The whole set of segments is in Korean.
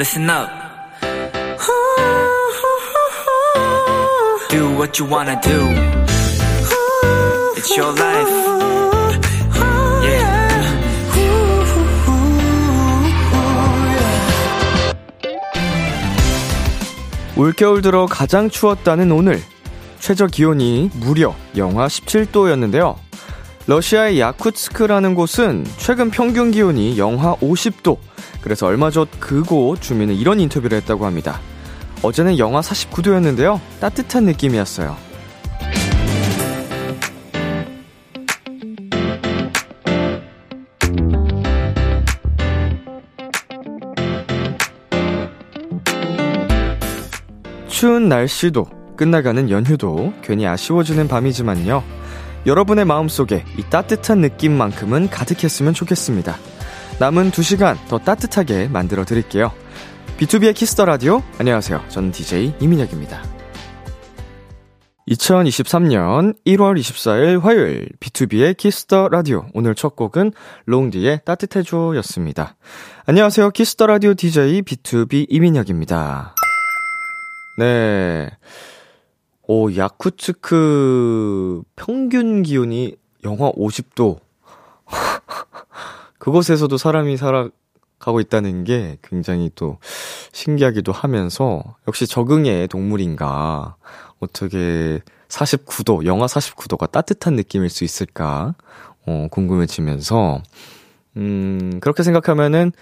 listen up. Do what you wanna do. It's your life. Yeah. 올겨울 들어 가장 추웠다는 오늘. 최저 기온이 무려 영하 17도였는데요. 러시아의 야쿠츠크라는 곳은 최근 평균 기온이 영하 50도. 그래서 얼마 전 그곳 주민은 이런 인터뷰를 했다고 합니다. 어제는 영하 49도였는데요. 따뜻한 느낌이었어요. 추운 날씨도 끝나가는 연휴도 괜히 아쉬워지는 밤이지만요. 여러분의 마음속에 이 따뜻한 느낌만큼은 가득했으면 좋겠습니다. 남은 2시간 더 따뜻하게 만들어 드릴게요. B2B의 키스터 라디오. 안녕하세요. 저는 DJ 이민혁입니다. 2023년 1월 24일 화요일 B2B의 키스터 라디오. 오늘 첫 곡은 롱디의 따뜻해줘 였습니다. 안녕하세요. 키스터 라디오 DJ B2B 이민혁입니다. 네. 오, 야쿠츠크 평균 기온이 영하 50도. 그곳에서도 사람이 살아가고 있다는 게 굉장히 또 신기하기도 하면서 역시 적응의 동물인가. 어떻게 49도, 영하 49도가 따뜻한 느낌일 수 있을까? 어, 궁금해지면서, 음, 그렇게 생각하면은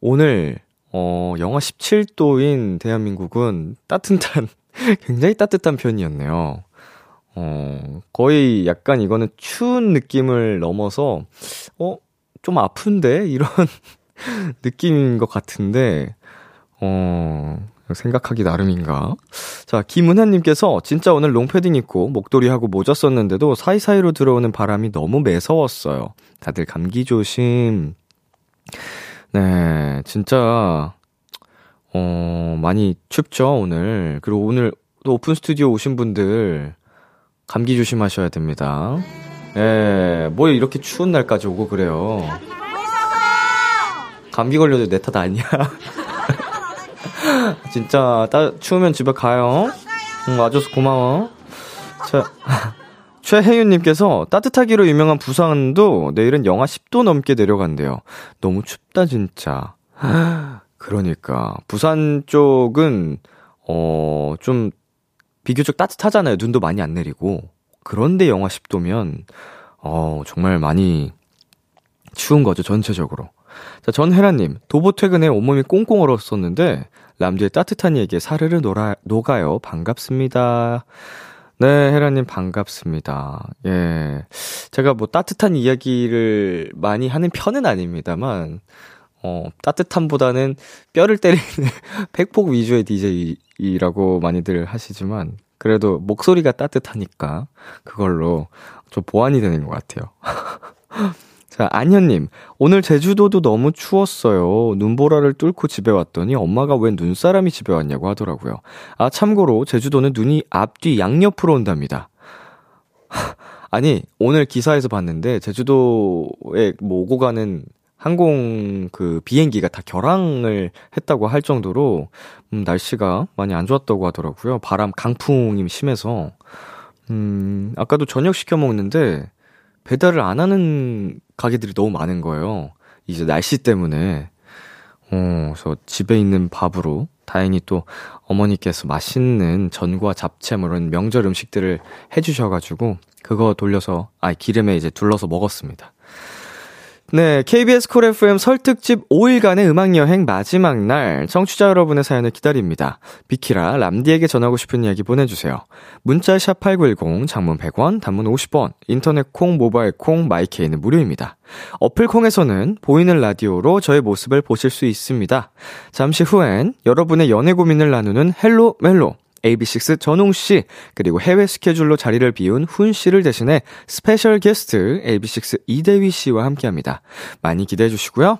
오늘, 어, 영하 17도인 대한민국은 따뜻한, 굉장히 따뜻한 편이었네요. 어, 거의 약간 이거는 추운 느낌을 넘어서, 어, 좀 아픈데? 이런 느낌인 것 같은데, 어, 생각하기 나름인가? 자, 김은하님께서 진짜 오늘 롱패딩 입고 목도리하고 모자 썼는데도 사이사이로 들어오는 바람이 너무 매서웠어요. 다들 감기 조심. 네, 진짜, 어, 많이 춥죠, 오늘. 그리고 오늘 또 오픈 스튜디오 오신 분들 감기 조심하셔야 됩니다. 예, 뭐 이렇게 추운 날까지 오고 그래요. 감기 걸려도 내 탓 아니야. 진짜 따, 추우면 집에 가요. 응, 와줘서 고마워. 자, 최혜윤님께서 따뜻하기로 유명한 부산도 내일은 영하 10도 넘게 내려간대요. 너무 춥다 진짜. 그러니까 부산 쪽은 어 좀 비교적 따뜻하잖아요. 눈도 많이 안 내리고. 그런데 영하 10도면 어 정말 많이 추운 거죠 전체적으로. 자, 전혜라님, 도보 퇴근에 온몸이 꽁꽁 얼었었는데, 람디의 따뜻한 얘기에 사르르 녹아, 녹아요. 반갑습니다. 네, 혜라님 반갑습니다. 예. 제가 뭐 따뜻한 이야기를 많이 하는 편은 아닙니다만, 어, 따뜻함보다는 뼈를 때리는 팩폭 위주의 DJ라고 많이들 하시지만, 그래도 목소리가 따뜻하니까, 그걸로 좀 보완이 되는 것 같아요. 자, 안현님. 오늘 제주도도 너무 추웠어요. 눈보라를 뚫고 집에 왔더니 엄마가 웬 눈사람이 집에 왔냐고 하더라고요. 아, 참고로 제주도는 눈이 앞뒤 양옆으로 온답니다. 아니, 오늘 기사에서 봤는데 제주도에 뭐 오고 가는 항공 그 비행기가 다 결항을 했다고 할 정도로 음, 날씨가 많이 안 좋았다고 하더라고요. 바람 강풍이 심해서 음, 아까도 저녁 시켜 먹는데 배달을 안 하는 가게들이 너무 많은 거예요. 이제 날씨 때문에. 어, 그래서 집에 있는 밥으로 다행히 또 어머니께서 맛있는 전과 잡채 뭐 이런 명절 음식들을 해주셔가지고 그거 돌려서 아 기름에 이제 둘러서 먹었습니다. 네, KBS Cool FM 설 특집 5일간의 음악 여행 마지막 날, 청취자 여러분의 사연을 기다립니다. 비키라, 람디에게 전하고 싶은 이야기 보내주세요. 문자 샵 8910, 장문 100원, 단문 50원, 인터넷 콩, 모바일 콩, my K는 무료입니다. 어플 콩에서는 보이는 라디오로 저의 모습을 보실 수 있습니다. 잠시 후엔 여러분의 연애 고민을 나누는 헬로 멜로, AB6IX 전웅 씨, 그리고 해외 스케줄로 자리를 비운 훈 씨를 대신해 스페셜 게스트 AB6IX 이대휘 씨와 함께 합니다. 많이 기대해 주시고요.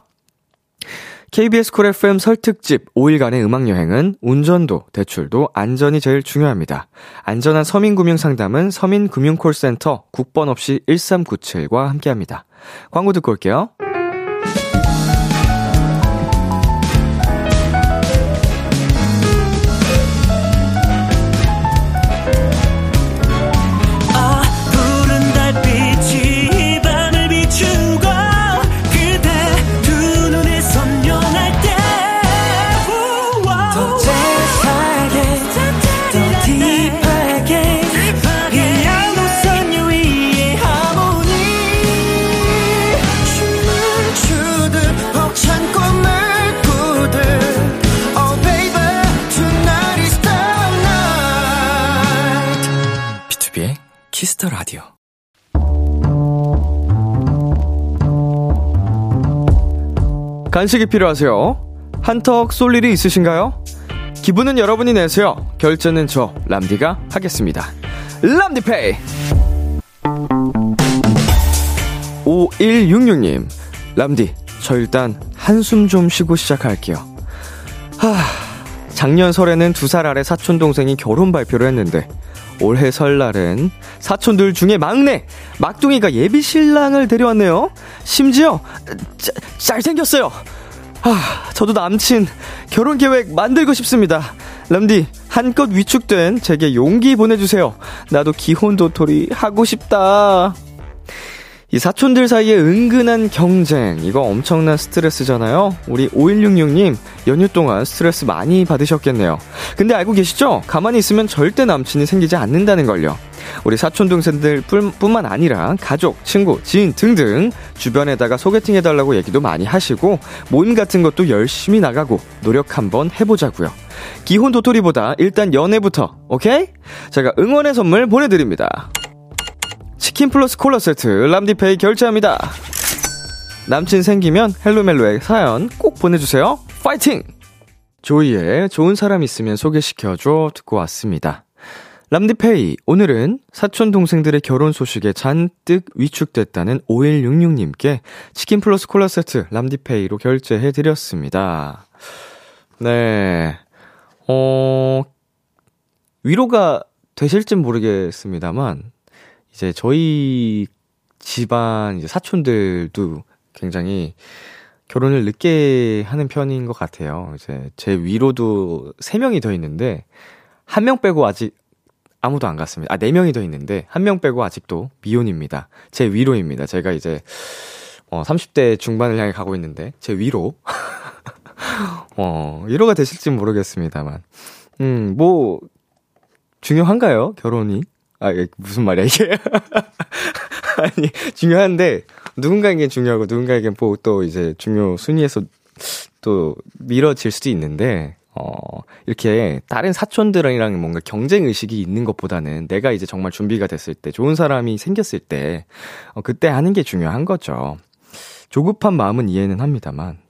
KBS 쿨 FM 설특집 5일간의 음악여행은 운전도, 대출도 안전이 제일 중요합니다. 안전한 서민금융 상담은 서민금융콜센터 국번 없이 1397과 함께 합니다. 광고 듣고 올게요. Kiss the Radio. 간식이 필요하세요? 한턱 쏠 일이 있으신가요? 기분은 여러분이 내세요. 결제는 저 람디가 하겠습니다. 람디페이. 5166님, 람디, 저 일단 한숨 좀 쉬고 시작할게요. 하, 작년 설에는 두 살 아래 사촌 동생이 결혼 발표를 했는데 올해 설날엔 사촌들 중에 막내 막둥이가 예비 신랑을 데려왔네요. 심지어 짜, 잘생겼어요. 아, 저도 남친 결혼 계획 만들고 싶습니다. 람디 한껏 위축된 제게 용기 보내주세요. 나도 기혼 도토리 하고 싶다. 이 사촌들 사이에 은근한 경쟁, 이거 엄청난 스트레스잖아요? 우리 5166님, 연휴 동안 스트레스 많이 받으셨겠네요. 근데 알고 계시죠? 가만히 있으면 절대 남친이 생기지 않는다는 걸요. 우리 사촌 동생들 뿐만 아니라 가족, 친구, 지인 등등 주변에다가 소개팅 해달라고 얘기도 많이 하시고 모임 같은 것도 열심히 나가고 노력 한번 해보자고요. 기혼 도토리보다 일단 연애부터 오케이? 제가 응원의 선물 보내드립니다. 치킨 플러스 콜라 세트 람디페이 결제합니다. 남친 생기면 헬로멜로의 사연 꼭 보내주세요. 파이팅! 조이의 좋은 사람 있으면 소개시켜줘 듣고 왔습니다. 람디페이, 오늘은 사촌 동생들의 결혼 소식에 잔뜩 위축됐다는 5166님께 치킨 플러스 콜라 세트 람디페이로 결제해드렸습니다. 네, 어, 위로가 되실진 모르겠습니다만, 이제 저희 집안 이제 사촌들도 굉장히 결혼을 늦게 하는 편인 것 같아요. 이제 제 위로도 3명이 더 있는데, 한 명 빼고 아직 아무도 안 갔습니다. 아, 4명이 더 있는데, 한 명 빼고 아직도 미혼입니다. 제 위로입니다. 제가 이제, 어, 30대 중반을 향해 가고 있는데, 제 위로. 어, 위로가 되실지 모르겠습니다만. 음, 뭐, 중요한가요? 결혼이? 아, 무슨 말이야, 이게. 아니, 중요한데, 누군가에겐 중요하고, 누군가에겐 뭐, 또 이제 중요 순위에서 또 미뤄질 수도 있는데, 어, 이렇게 다른 사촌들이랑 뭔가 경쟁 의식이 있는 것보다는 내가 이제 정말 준비가 됐을 때, 좋은 사람이 생겼을 때, 어, 그때 하는 게 중요한 거죠. 조급한 마음은 이해는 합니다만.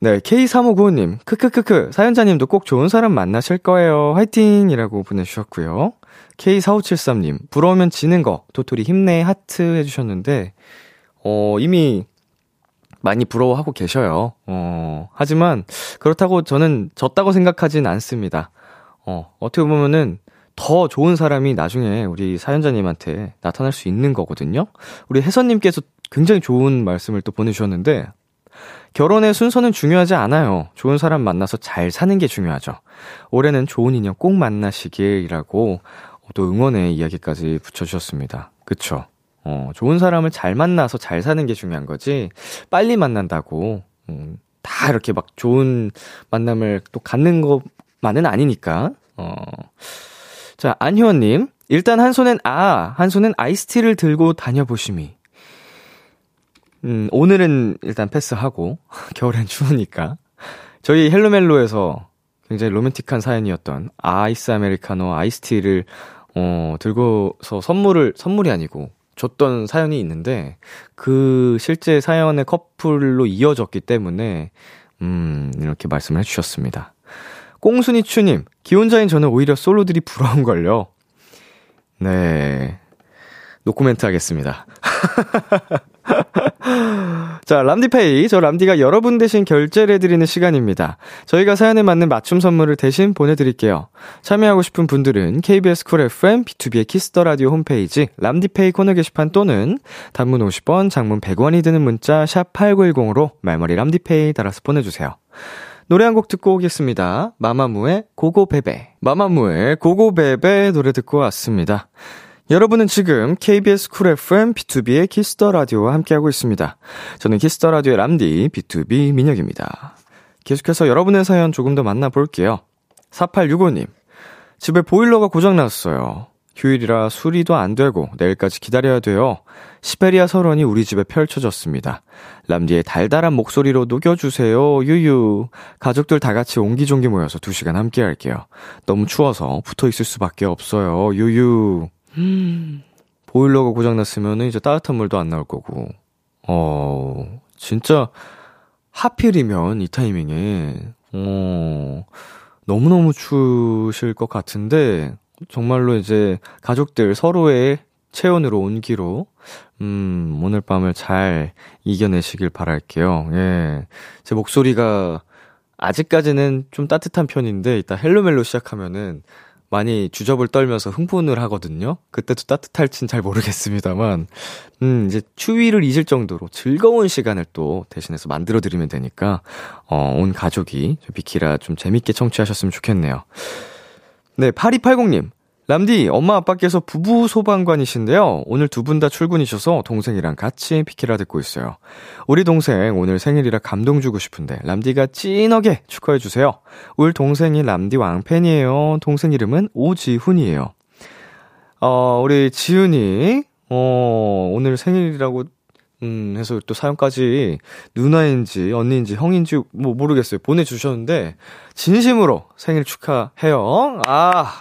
네, K3595님, 크크크크, 사연자님도 꼭 좋은 사람 만나실 거예요. 화이팅! 이라고 보내주셨고요. K4573님, 부러우면 지는 거, 도토리 힘내, 하트 해주셨는데, 어, 이미 많이 부러워하고 계셔요. 어, 하지만, 그렇다고 저는 졌다고 생각하진 않습니다. 어, 어떻게 보면은, 더 좋은 사람이 나중에 우리 사연자님한테 나타날 수 있는 거거든요? 우리 혜선님께서 굉장히 좋은 말씀을 또 보내주셨는데, 결혼의 순서는 중요하지 않아요. 좋은 사람 만나서 잘 사는 게 중요하죠. 올해는 좋은 인연 꼭 만나시길이라고 또 응원의 이야기까지 붙여주셨습니다. 그쵸? 어, 좋은 사람을 잘 만나서 잘 사는 게 중요한 거지, 빨리 만난다고, 음, 다 이렇게 막 좋은 만남을 또 갖는 것만은 아니니까, 어. 자, 안효원님. 일단 한 손엔 아, 한 손엔 아이스티를 들고 다녀보심이. 음, 오늘은 일단 패스하고, 겨울엔 추우니까. 저희 헬로멜로에서 굉장히 로맨틱한 사연이었던 아이스 아메리카노 아이스티를 어, 들고서 선물을, 선물이 아니고, 줬던 사연이 있는데, 그 실제 사연의 커플로 이어졌기 때문에, 음, 이렇게 말씀을 해주셨습니다. 꽁순이 추님, 기혼자인 저는 오히려 솔로들이 부러운걸요. 네. 노코멘트 하겠습니다. 자, 람디페이. 저 람디가 여러분 대신 결제를 해드리는 시간입니다. 저희가 사연에 맞는 맞춤 선물을 대신 보내드릴게요. 참여하고 싶은 분들은 KBS Cool FM, 비투비의 Kiss the Radio 홈페이지, 람디페이 코너 게시판 또는 단문 50원, 장문 100원이 드는 문자, 샵 8910으로 말머리 람디페이 달아서 보내주세요. 노래 한 곡 듣고 오겠습니다. 마마무의 고고베베. 마마무의 고고베베 노래 듣고 왔습니다. 여러분은 지금 KBS 쿨 FM B2B의 키스터 라디오와 함께하고 있습니다. 저는 Kiss the Radio의 람디 B2B 민혁입니다. 계속해서 여러분의 사연 조금 더 만나볼게요. 4865님. 집에 보일러가 고장났어요. 휴일이라 수리도 안 되고 내일까지 기다려야 돼요. 시베리아 설원이 우리 집에 펼쳐졌습니다. 람디의 달달한 목소리로 녹여주세요. 유유. 가족들 다 같이 옹기종기 모여서 2시간 함께 할게요. 너무 추워서 붙어 있을 수밖에 없어요. 유유. 음. 보일러가 고장났으면 이제 따뜻한 물도 안 나올 거고. 어, 진짜 하필이면 이 타이밍에, 어, 너무너무 추우실 것 같은데, 정말로 이제 가족들 서로의 체온으로 온기로, 음, 오늘 밤을 잘 이겨내시길 바랄게요. 예. 제 목소리가 아직까지는 좀 따뜻한 편인데, 이따 헬로멜로 시작하면은 많이 주접을 떨면서 흥분을 하거든요. 그때도 따뜻할진 잘 모르겠습니다만, 음, 이제 추위를 잊을 정도로 즐거운 시간을 또 대신해서 만들어드리면 되니까, 어, 온 가족이 비키라 좀 재밌게 청취하셨으면 좋겠네요. 네, 8280님. 람디, 엄마 아빠께서 부부 소방관이신데요. 오늘 두 분 다 출근이셔서 동생이랑 같이 피키라 듣고 있어요. 우리 동생 오늘 생일이라 감동 주고 싶은데 람디가 찐하게 축하해 주세요. 울 동생이 람디 왕팬이에요. 동생 이름은 오지훈이에요. 어, 우리 지훈이, 어, 오늘 생일이라고 음, 해서 또 사연까지 누나인지 언니인지 형인지 뭐 모르겠어요. 보내 주셨는데, 진심으로 생일 축하해요. 아,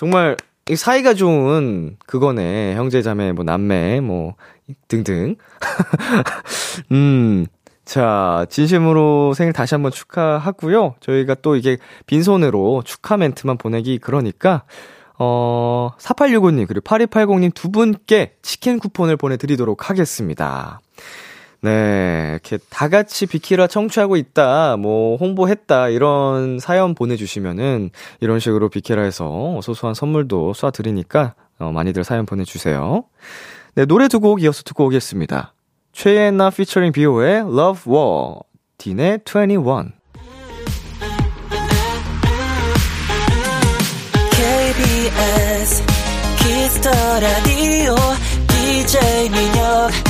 정말 이 사이가 좋은 그거네. 형제 자매 뭐 남매 뭐 등등. 음. 자, 진심으로 생일 다시 한번 축하하고요. 저희가 또 이게 빈손으로 축하 멘트만 보내기 그러니까 어, 4865님, 그리고 8280님 두 분께 치킨 쿠폰을 보내드리도록 하겠습니다. 네, 이렇게 다 같이 비키라 청취하고 있다, 뭐, 홍보했다, 이런 사연 보내주시면은, 이런 식으로 비키라에서 소소한 선물도 쏴드리니까, 어, 많이들 사연 보내주세요. 네, 노래 두 곡 이어서 듣고 오겠습니다. 최예나 피처링 비오의 Love War, 딘의 21. KBS Kiss the Radio DJ 민혁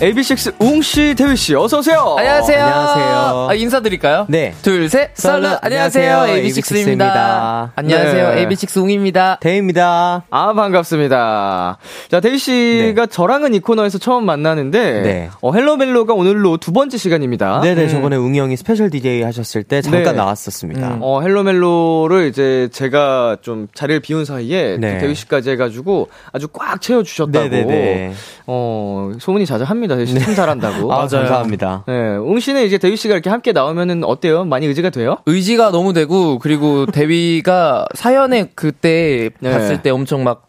AB6 웅씨, 대휘씨, 어서오세요! 안녕하세요. 안녕하세요. 아, 인사드릴까요? 네. 둘, 셋, Absolute. 안녕하세요. 안녕하세요. AB6IX입니다. 안녕하세요. 네. AB6 웅입니다. 대휘입니다. 아, 반갑습니다. 자, 대휘씨가 저랑은 이 코너에서 처음 만나는데, 네. 어, Hello 멜로가 오늘로 두 번째 시간입니다. 네네, 저번에 웅이 형이 special DJ 하셨을 때 잠깐 네. 나왔었습니다. 음. 어, Hello 멜로를 이제 제가 좀 자리를 비운 사이에 네. 대휘씨까지 해가지고 아주 꽉 채워주셨다고. 네네네. 어, 소문이 자자합니다. 대휘 씨 참 잘한다고. 아, 감사합니다. 네, 웅 씨는 이제 대휘 씨가 이렇게 함께 나오면은 어때요? 많이 의지가 돼요? 의지가 너무 되고, 그리고 대휘가 사연에 그때 네. 봤을 때 엄청 막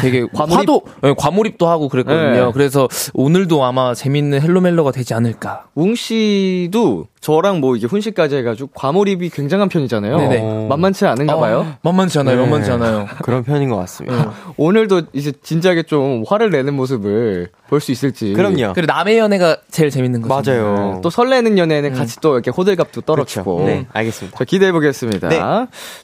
되게 과몰입? 화도, 네, 과몰입도 하고 그랬거든요. 네. 그래서 오늘도 아마 재밌는 헬로멜로가 되지 않을까. 웅 씨도 저랑 뭐 이게 훈시까지 해가지고 과몰입이 굉장한 편이잖아요. 네네. 만만치 않은가 봐요. 어, 만만치 않아요, 네. 만만치 않아요. 그런 편인 것 같습니다. 오늘도 이제 진지하게 좀 화를 내는 모습을 볼 수 있을지. 그럼요. 그리고 남의 연애가 제일 재밌는 거죠. 맞아요. 네, 또 설레는 연애는 같이 또 이렇게 호들갑도 떨어지고. 그렇죠. 네, 알겠습니다. 자, 기대해 보겠습니다. 네.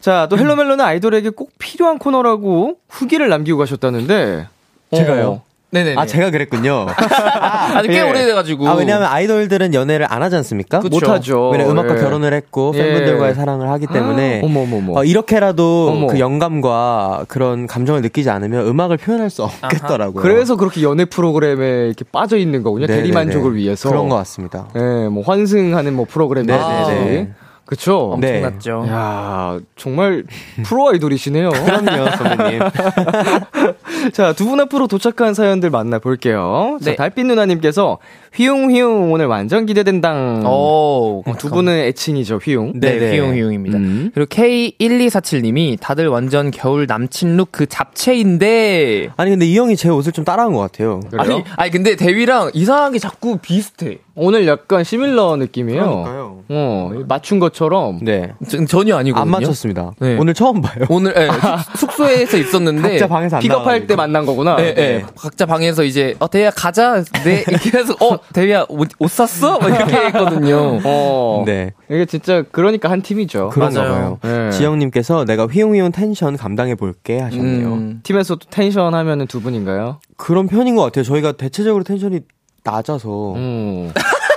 자, 또 헬로멜로는 아이돌에게 꼭 필요한 코너라고 후기를 남기고 가셨다는데. 제가요? 어, 네네. 아, 제가 그랬군요. 아 직 꽤 예. 오래돼가지고. 아, 왜냐면 아이돌들은 연애를 안 하지 않습니까? 그쵸. 못하죠. 왜냐 음악과 예. 결혼을 했고 예. 팬분들과의 사랑을 하기 때문에 어머, 어머, 어머. 어, 이렇게라도 어머. 그 영감과 그런 감정을 느끼지 않으면 음악을 표현할 수 없겠더라고요. 그래서 그렇게 연애 프로그램에 이렇게 빠져 있는 거군요. 네네네. 대리만족을 위해서. 그런 것 같습니다. 예, 뭐 환승하는 뭐 프로그램이라든지. 네네네. 그쵸? 네. 났죠. 야 정말 프로 아이돌이시네요. 그럼요, 선배님. 자, 두 분 앞으로 도착한 사연들 만나볼게요. 자, 네. 달빛 누나님께서 휘웅휘웅 오늘 완전 기대된당. 오, 어, 두 분은 애칭이죠, 휘웅. 네, 네네. 휘용 휘용입니다. 음. 그리고 K1247님이 다들 완전 겨울 남친 룩 그 잡채인데. 아니 근데 이 형이 제 옷을 좀 따라한 것 같아요. 그래요? 아니, 아니 근데 대위랑 이상하게 자꾸 비슷해. 오늘 약간 시밀러 느낌이에요. 그러니까요. 어, 맞춘 것처럼. 네. 전- 전혀 아니거든요. 안 맞췄습니다. 네. 오늘 처음 봐요. 오늘 예, 숙- 숙소에서 있었는데 각자 방에서 안 픽업할. 때 만난 거구나. 예, 예. 각자 방에서 이제 어 대휘야 가자. 네 이렇게 해서 어 대휘야 옷, 옷 샀어? 막 이렇게 했거든요. 어. 네. 이게 진짜 그러니까 한 팀이죠. 그런가 맞아요. 봐요. 네. 지영님께서 내가 휘웅휘웅 텐션 감당해 볼게 하셨네요. 음. 팀에서도 텐션 하면은 두 분인가요? 그런 편인 것 같아요. 저희가 대체적으로 텐션이 낮아서 음.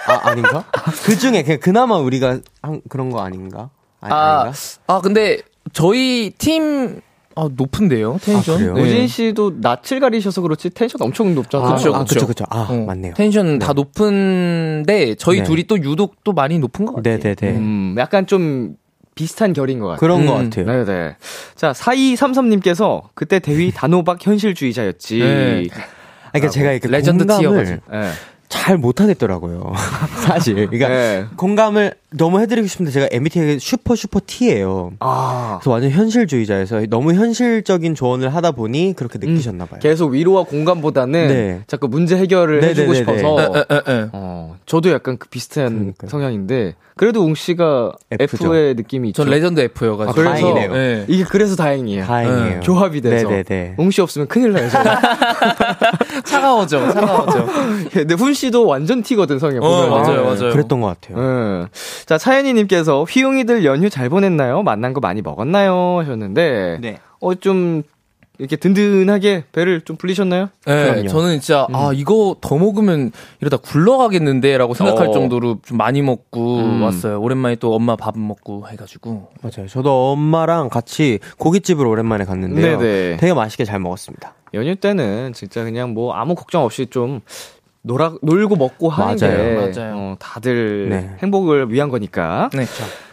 아 아닌가? 그 중에 그냥 그나마 우리가 한 그런 거 아닌가? 아니, 아, 아닌가? 아 근데 저희 팀 아, 높은데요 텐션. 아, 그래요? 네. 우진 씨도 낯을 가리셔서 그렇지 텐션 엄청 높잖아요. 아, 그쵸. 그쵸, 그쵸. 아, 어, 맞네요. 텐션 다 높은데 저희 네. 둘이 또 유독 또 많이 높은 것 같아요. 네 네 네. 음, 약간 좀 비슷한 결인 것 같아요. 그런 것 음. 같아요. 네 네. 자, 4233님께서 그때 대휘 단호박 현실주의자였지. 네. 아, 그러니까 제가 이렇게 레전드 T여가지고. 네. 잘 못하겠더라고요. 사실. 그러니까 네. 공감을 너무 해드리고 싶은데 제가 MBTI가 슈퍼 슈퍼 T예요. 아. 그래서 완전 현실주의자여서 너무 현실적인 조언을 하다 보니 그렇게 느끼셨나 봐요. 계속 위로와 공감보다는 네. 자꾸 문제 해결을 네, 해주고 네, 네, 싶어서. 에, 에, 에. 어, 저도 약간 그 비슷한 그러니까요. 성향인데 그래도 웅 씨가 F죠. F의 느낌이 있죠. 전 레전드 F여가지고. 아, 그래서 다행이네요. 네. 이게 그래서 다행이에요. 다행이에요. 조합이 돼서. 네네네. 웅씨 없으면 큰일 나요. 저는. 차가워져, 차가워져. 근데 훈 씨도 완전 T거든 성향. 어. 맞아요, 맞아요. 그랬던 것 같아요. 응. 자, 사연이님께서 휘용이들 연휴 잘 보냈나요? 만난 거 많이 먹었나요? 하셨는데, 네. 어, 좀, 이렇게 든든하게 배를 좀 불리셨나요? 네, 그럼요. 저는 진짜 아 이거 더 먹으면 이러다 굴러가겠는데라고 생각할 어. 정도로 좀 많이 먹고 음. 왔어요. 오랜만에 또 엄마 밥 먹고 해가지고. 맞아요. 저도 엄마랑 같이 고깃집을 오랜만에 갔는데요. 네네. 되게 맛있게 잘 먹었습니다. 연휴 때는 진짜 그냥 뭐 아무 걱정 없이 좀 놀아, 놀고 먹고 하는 맞아요. 게 맞아요. 어, 다들 네. 행복을 위한 거니까. 네.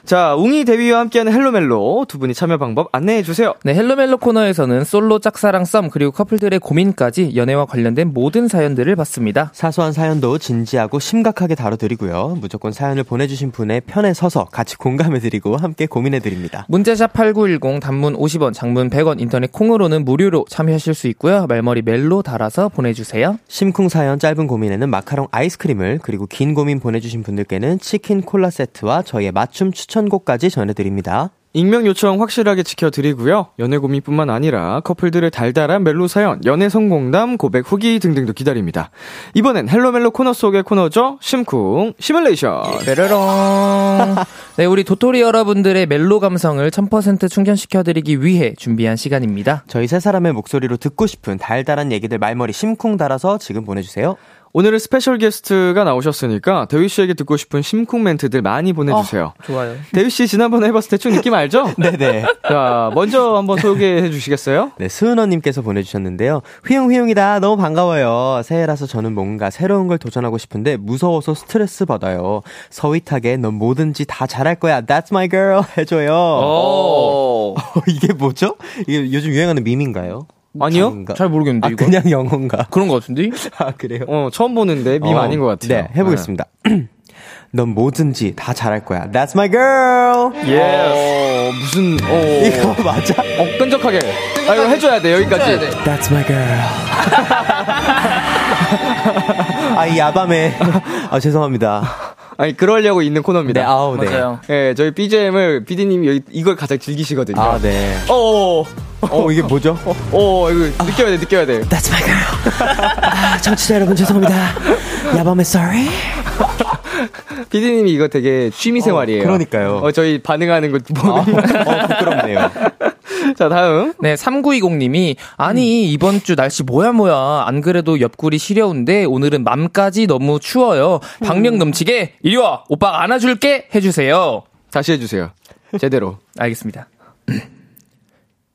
자, 웅이 대휘와 함께하는 Hello 멜로 두 분이 참여 방법 안내해 주세요. 네, Hello 멜로 코너에서는 솔로 짝사랑 썸 그리고 커플들의 고민까지 연애와 관련된 모든 사연들을 받습니다. 사소한 사연도 진지하고 심각하게 다뤄드리고요. 무조건 사연을 보내주신 분의 편에 서서 같이 공감해드리고 함께 고민해드립니다. 문자샵 8910 단문 50원, 장문 100원, 인터넷 콩으로는 무료로 참여하실 수 있고요. 말머리 멜로 달아서 보내주세요. 심쿵 사연 짧은 고민에는 마카롱 아이스크림을 그리고 긴 고민 보내주신 분들께는 치킨 콜라 세트와 저희의 맞춤 추천 곡까지 전해드립니다. 익명 요청 확실하게 지켜드리고요. 연애 고민뿐만 아니라 커플들의 달달한 멜로 사연, 연애 성공담, 고백 후기 등등도 기다립니다. 이번엔 Hello 멜로 코너 속의 코너죠. 심쿵 시뮬레이션. 베르렁. 네, 우리 도토리 여러분들의 멜로 감성을 1000% 충전시켜드리기 위해 준비한 시간입니다. 저희 세 사람의 목소리로 듣고 싶은 달달한 얘기들 말머리 심쿵 달아서 지금 보내주세요. 오늘은 special 게스트가 나오셨으니까 대휘 씨에게 듣고 싶은 심쿵 멘트들 많이 보내주세요. 좋아요. 대휘 씨 지난번에 해봤을 대충 느낌 알죠? 네네. 자, 먼저 한번 소개해 주시겠어요? 네, 수은어님께서 보내주셨는데요. 휘용휘용이다. 너무 반가워요. 새해라서 저는 뭔가 새로운 걸 도전하고 싶은데 무서워서 스트레스 받아요. 서윗하게 넌 뭐든지 다 잘할 거야. That's my girl. 해줘요. 어. 이게 뭐죠? 이게 요즘 유행하는 밈인가요? 아니요? 아닌가? 잘 모르겠는데, 아, 이거. 그냥 영어인가? 그런 것 같은데? 아, 그래요? 어, 처음 보는데 밈 어, 아닌 것 같아요. 네, 해보겠습니다. 넌 뭐든지 다 잘할 거야. That's my girl. 예. 어, 무슨, 어. 이거 맞아? 어, 끈적하게. 아, 이거 해줘야 돼, 여기까지. That's my girl. 아, 이 야밤에. 아, 죄송합니다. 아니, 그러려고 있는 코너입니다. 네, 아우, 네. 맞아요. 예, 저희 BGM을 PD님이 여기 이걸 가장 즐기시거든요. 아, 네. 어, 어, 이게 뭐죠? 어, 이거 느껴야 돼, 느껴야 돼. That's my girl. 아, 청취자 여러분 죄송합니다. 야밤에 sorry. PD님이 이거 되게 취미 생활이에요. 그러니까요. 어, 저희 반응하는 거 아, 보는. 어, 부끄럽네요. 자, 다음. 네, 3920님이, 아니, 이번 주 날씨 뭐야, 뭐야. 안 그래도 옆구리 시려운데, 오늘은 맘까지 너무 추워요. 박력 넘치게, 이리 와! 오빠가 안아줄게! 해 주세요. 다시 해 주세요. 제대로. 알겠습니다.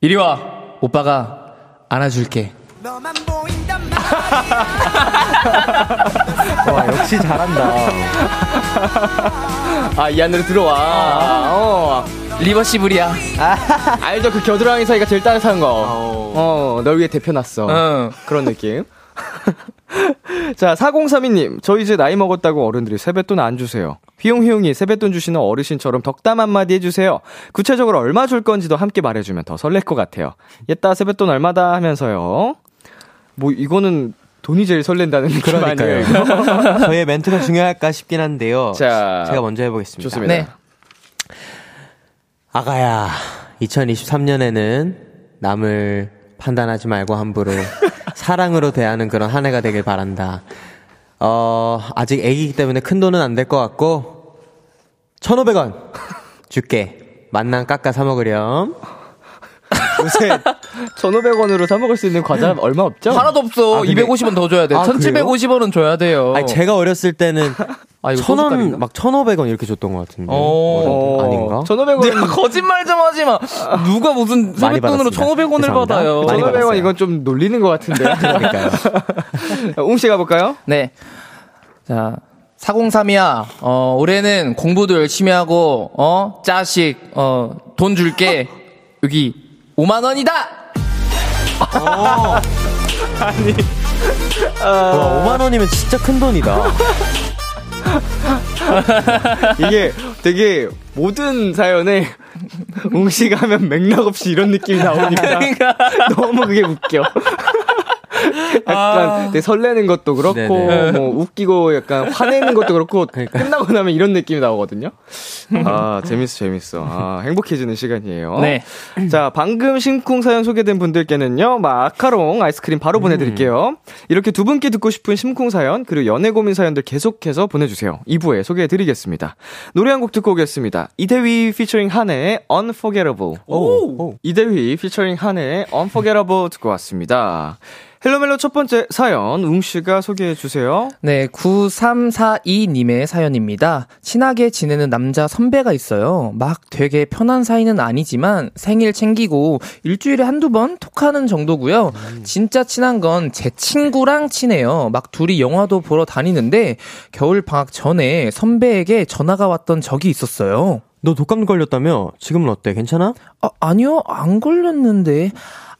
이리 와! 오빠가 안아줄게. 와, 역시 잘한다. 아, 이 안으로 들어와. 어. 리버시블이야. 알죠? 그 겨드랑이 사이가 제일 따뜻한 거. 어, 널 위해 대표놨어. 응. 그런 느낌. 자, 4032님. 저 이제 나이 먹었다고 어른들이 세뱃돈 안 주세요. 휘용휘용이 세뱃돈 주시는 어르신처럼 덕담 한마디 해주세요. 구체적으로 얼마 줄 건지도 함께 말해주면 더 설렐 것 같아요. 옛다 세뱃돈 얼마다 하면서요. 뭐, 이거는 돈이 제일 설렌다는? 이거? 저희의 멘트가 중요할까 싶긴 한데요. 자, 제가 먼저 해보겠습니다. 좋습니다. 네. 아가야, 2023년에는 남을 판단하지 말고 함부로 사랑으로 대하는 그런 한 해가 되길 바란다. 어, 아직 애기이기 때문에 큰 돈은 안 될 것 같고, 1,500원 줄게. 만남 깎아 사먹으렴. 요새 1,500원으로 사 먹을 수 있는 과자 얼마 없죠? 하나도 없어. 아, 근데- 250원 더 줘야 돼. 아, 1750원은 줘야 돼요. 아니, 제가 어렸을 때는 아, 천 원? 막 1,500원 이렇게 줬던 것 같은데. 어. 아닌가? 1,500원. 내가 거짓말 좀 하지 마. 누가 무슨 세뱃돈으로. 1,500원을 죄송합니다. 받아요. 1,500원 받았어요. 이건 좀 놀리는 것 같은데. 그러니까요. 웅씨 가볼까요? 네. 자, 403이야. 어, 올해는 공부도 열심히 하고, 어, 짜식, 어, 돈 줄게. 여기, 5만원이다! 와, 5만 원이면 진짜 큰 돈이다. 이게 되게 모든 사연에 웅씨가 하면 맥락 없이 이런 느낌이 나오니까 그러니까. 너무 그게 웃겨. 약간 되게 설레는 것도 그렇고 네네. 뭐 웃기고 약간 화내는 것도 그렇고. 끝나고 나면 이런 느낌이 나오거든요. 아 재밌어 재밌어. 아 행복해지는 시간이에요. 네. 자 방금 심쿵 사연 소개된 분들께는요 마카롱 아이스크림 바로 보내드릴게요. 이렇게 두 분께 듣고 싶은 심쿵 사연 그리고 연애 고민 사연들 계속해서 보내주세요. 2부에 소개해드리겠습니다. 노래 한 곡 듣고 오겠습니다. 이대휘 피처링 한해의 Unforgettable. 오. 이대휘 피처링 한해의 Unforgettable 듣고 왔습니다. Hello 멜로 첫 번째 사연 웅씨가 소개해 주세요. 네, 9342님의 사연입니다. 친하게 지내는 남자 선배가 있어요. 막 되게 편한 사이는 아니지만 생일 챙기고 일주일에 한두 번 톡하는 정도고요. 진짜 친한 건 제 친구랑 친해요. 막 둘이 영화도 보러 다니는데 겨울 방학 전에 선배에게 전화가 왔던 적이 있었어요. 너 독감 걸렸다며? 지금은 어때? 괜찮아? 아, 아니요, 안 걸렸는데.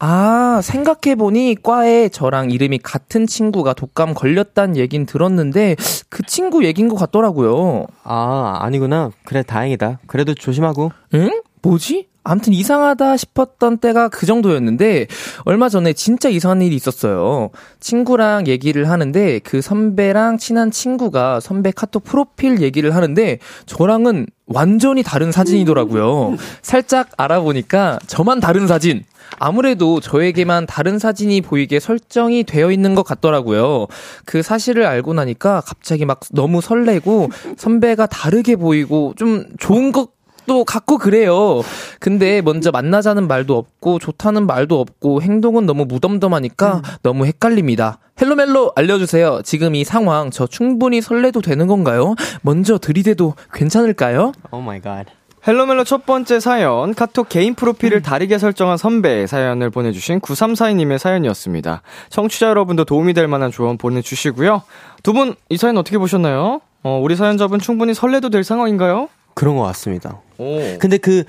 아, 생각해보니 과에 저랑 이름이 같은 친구가 독감 걸렸단 얘긴 들었는데 그 친구 얘긴 것 같더라고요. 아, 아니구나. 그래, 다행이다. 그래도 조심하고. 응? 뭐지? 암튼 이상하다 싶었던 때가 그 정도였는데 얼마 전에 진짜 이상한 일이 있었어요. 친구랑 얘기를 하는데 그 선배랑 친한 친구가 선배 카톡 프로필 얘기를 하는데 저랑은 완전히 다른 사진이더라고요. 살짝 알아보니까 저만 다른 사진. 아무래도 저에게만 다른 사진이 보이게 설정이 되어 있는 것 같더라고요. 그 사실을 알고 나니까 갑자기 막 너무 설레고 선배가 다르게 보이고 좀 좋은 것 또 갖고 그래요. 근데 먼저 만나자는 말도 없고 좋다는 말도 없고 행동은 너무 무덤덤하니까 너무 헷갈립니다. 헬로멜로 알려주세요. 지금 이 상황 저 충분히 설레도 되는 건가요? 먼저 들이대도 괜찮을까요? Oh my god. 헬로멜로 첫 번째 사연, 카톡 개인 프로필을 다르게 설정한 선배 사연을 보내주신 9342님의 사연이었습니다. 청취자 여러분도 도움이 될 만한 조언 보내주시고요. 두 분, 이 사연 어떻게 보셨나요? 어, 우리 사연자분 충분히 설레도 될 상황인가요? 그런 것 같습니다. 오. 근데 그,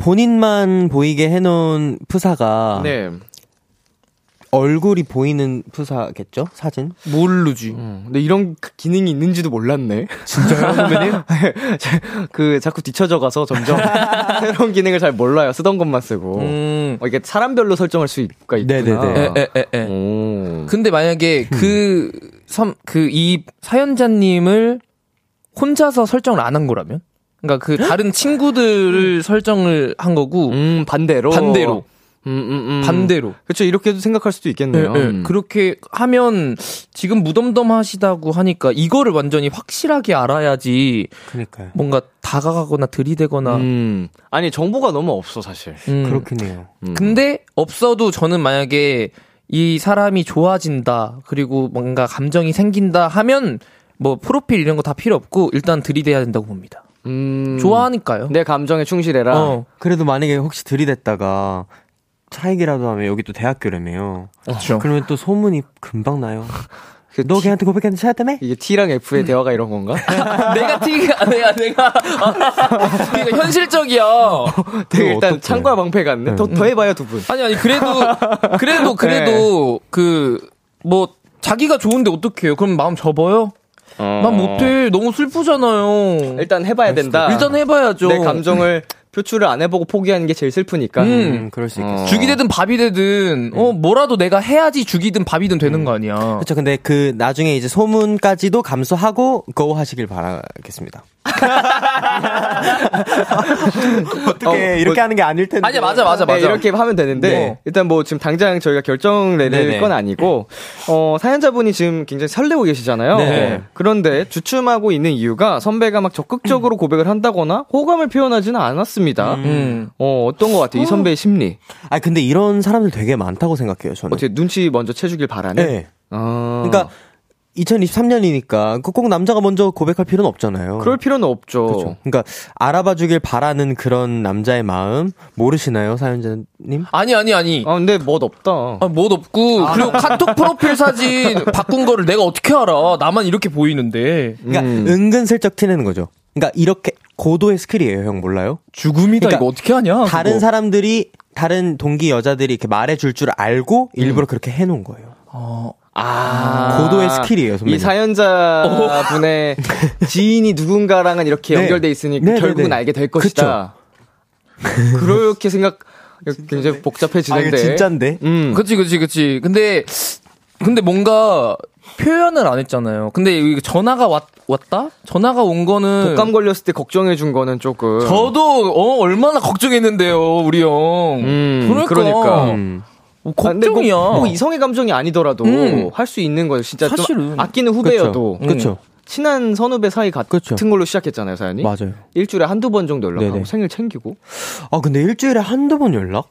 본인만 보이게 해놓은 푸사가 네. 얼굴이 보이는 푸사겠죠? 사진? 모르지. 음, 근데 이런 그 기능이 있는지도 몰랐네. 진짜요, 선배님? 그, 자꾸 뒤쳐져 가서 점점 새로운 기능을 잘 몰라요. 쓰던 것만 쓰고. 음. 어, 이게 사람별로 설정할 수가 있구나. 네네네. 에, 에, 에, 에. 오. 근데 만약에 그, 섬, 그, 이 사연자님을 혼자서 설정을 안 한 거라면? 그러니까 그 다른 친구들을 설정을 한 거고, 음, 반대로. 반대로. 음, 음, 음. 반대로. 그렇죠. 이렇게도 생각할 수도 있겠네요. 네, 네. 음. 그렇게 하면 지금 무덤덤하시다고 하니까 이거를 완전히 확실하게 알아야지 그니까요. 뭔가 다가가거나 들이대거나. 음. 아니, 정보가 너무 없어, 사실. 음. 그렇긴 해요. 음. 근데 없어도 저는 만약에 이 사람이 좋아진다 그리고 뭔가 감정이 생긴다 하면 뭐 프로필 이런 거 다 필요 없고 일단 들이대야 된다고 봅니다. 음. 좋아하니까요. 내 감정에 충실해라. 어. 그래도 만약에 혹시 들이댔다가 차익이라도 하면 여기 또 대학교라며요. 그렇죠. 그러면 또 소문이 금방 나요. 그너 T- 걔한테 고백했는데 찾았다며? 이게 T랑 F의 대화가 이런 건가? 내가 티가 내가 내가 그러니까 현실적이야. 되게 그거 일단. 창과 방패 같네. 더, 더 해봐요, 두 분. 아니 아니 그래도 그래도 그래도 그뭐 자기가 좋은데 어떡해요? 그럼 마음 접어요? 난 못해. 너무 슬프잖아요. 일단 해봐야 된다. 일단 해봐야죠. 내 감정을 표출을 안 해보고 포기하는 게 제일 슬프니까. 음, 그럴 수 있겠어. 어. 죽이 되든 밥이 되든 어 뭐라도 내가 해야지 죽이든 밥이든 되는 거 아니야. 그렇죠. 근데 그 나중에 이제 소문까지도 감수하고 고 하시길 바라겠습니다. 어떻게 어, 이렇게 뭐- 하는 게 아닐 텐데. 아니야 맞아 맞아 네, 맞아. 이렇게 하면 되는데 네. 일단 뭐 지금 당장 저희가 결정 내릴 네네. 건 아니고 어 사연자분이 지금 굉장히 설레고 계시잖아요. 네. 그런데 주춤하고 있는 이유가 선배가 막 적극적으로 고백을 한다거나 호감을 표현하지는 않았습니다. 음. 어 어떤 것 같아요 이 선배의 심리 아 근데 이런 사람들 되게 많다고 생각해요. 저는. 어떻게 눈치 먼저 채주길 바라는. 네. 아, 그러니까 2023년이니까 꼭 남자가 먼저 고백할 필요는 없잖아요. 그럴 필요는 없죠. 그렇죠. 그러니까 알아봐 주길 바라는 그런 남자의 마음 모르시나요, 사연자님? 아니 아니 아니. 아 근데 멋 없다. 아, 멋 없고 그리고 카톡 프로필 사진 바꾼 거를 내가 어떻게 알아? 나만 이렇게 보이는데 그러니까 음. 은근슬쩍 티내는 거죠. 그러니까 이렇게 고도의 스킬이에요, 형 몰라요? 죽음이다 그러니까 이거 어떻게 하냐? 다른 그거. 사람들이 다른 동기 여자들이 이렇게 말해줄 줄 알고 음. 일부러 그렇게 해놓은 거예요. 어, 아 고도의 스킬이에요, 선배님. 이 사연자 분의 지인이 누군가랑은 이렇게 네. 연결돼 있으니까 네, 네, 결국은 네. 알게 될 것이다. 그렇게 생각 굉장히 아, 복잡해지는데. 이거 진짠데? 음. 그치 그치 그치. 근데 근데 뭔가 표현을 안 했잖아요. 근데 이거 전화가 왔, 왔다? 전화가 온 거는 독감 걸렸을 때 걱정해 준 거는 조금. 저도 어 얼마나 걱정했는데요, 우리 형. 음, 그러니까, 그러니까. 음. 뭐 아, 근데 뭐- 걱정이야. 뭐, 이성의 감정이 아니더라도 음. 할수 있는 거예요. 진짜 좀 사실은. 아끼는 후배여도. 그쵸. 친한 선후배 사이 같은 그쵸. 걸로 시작했잖아요, 사연이. 맞아요. 일주일에 한두 번 정도 연락하고 네네. 생일 챙기고 아, 근데 일주일에 한두 번 연락?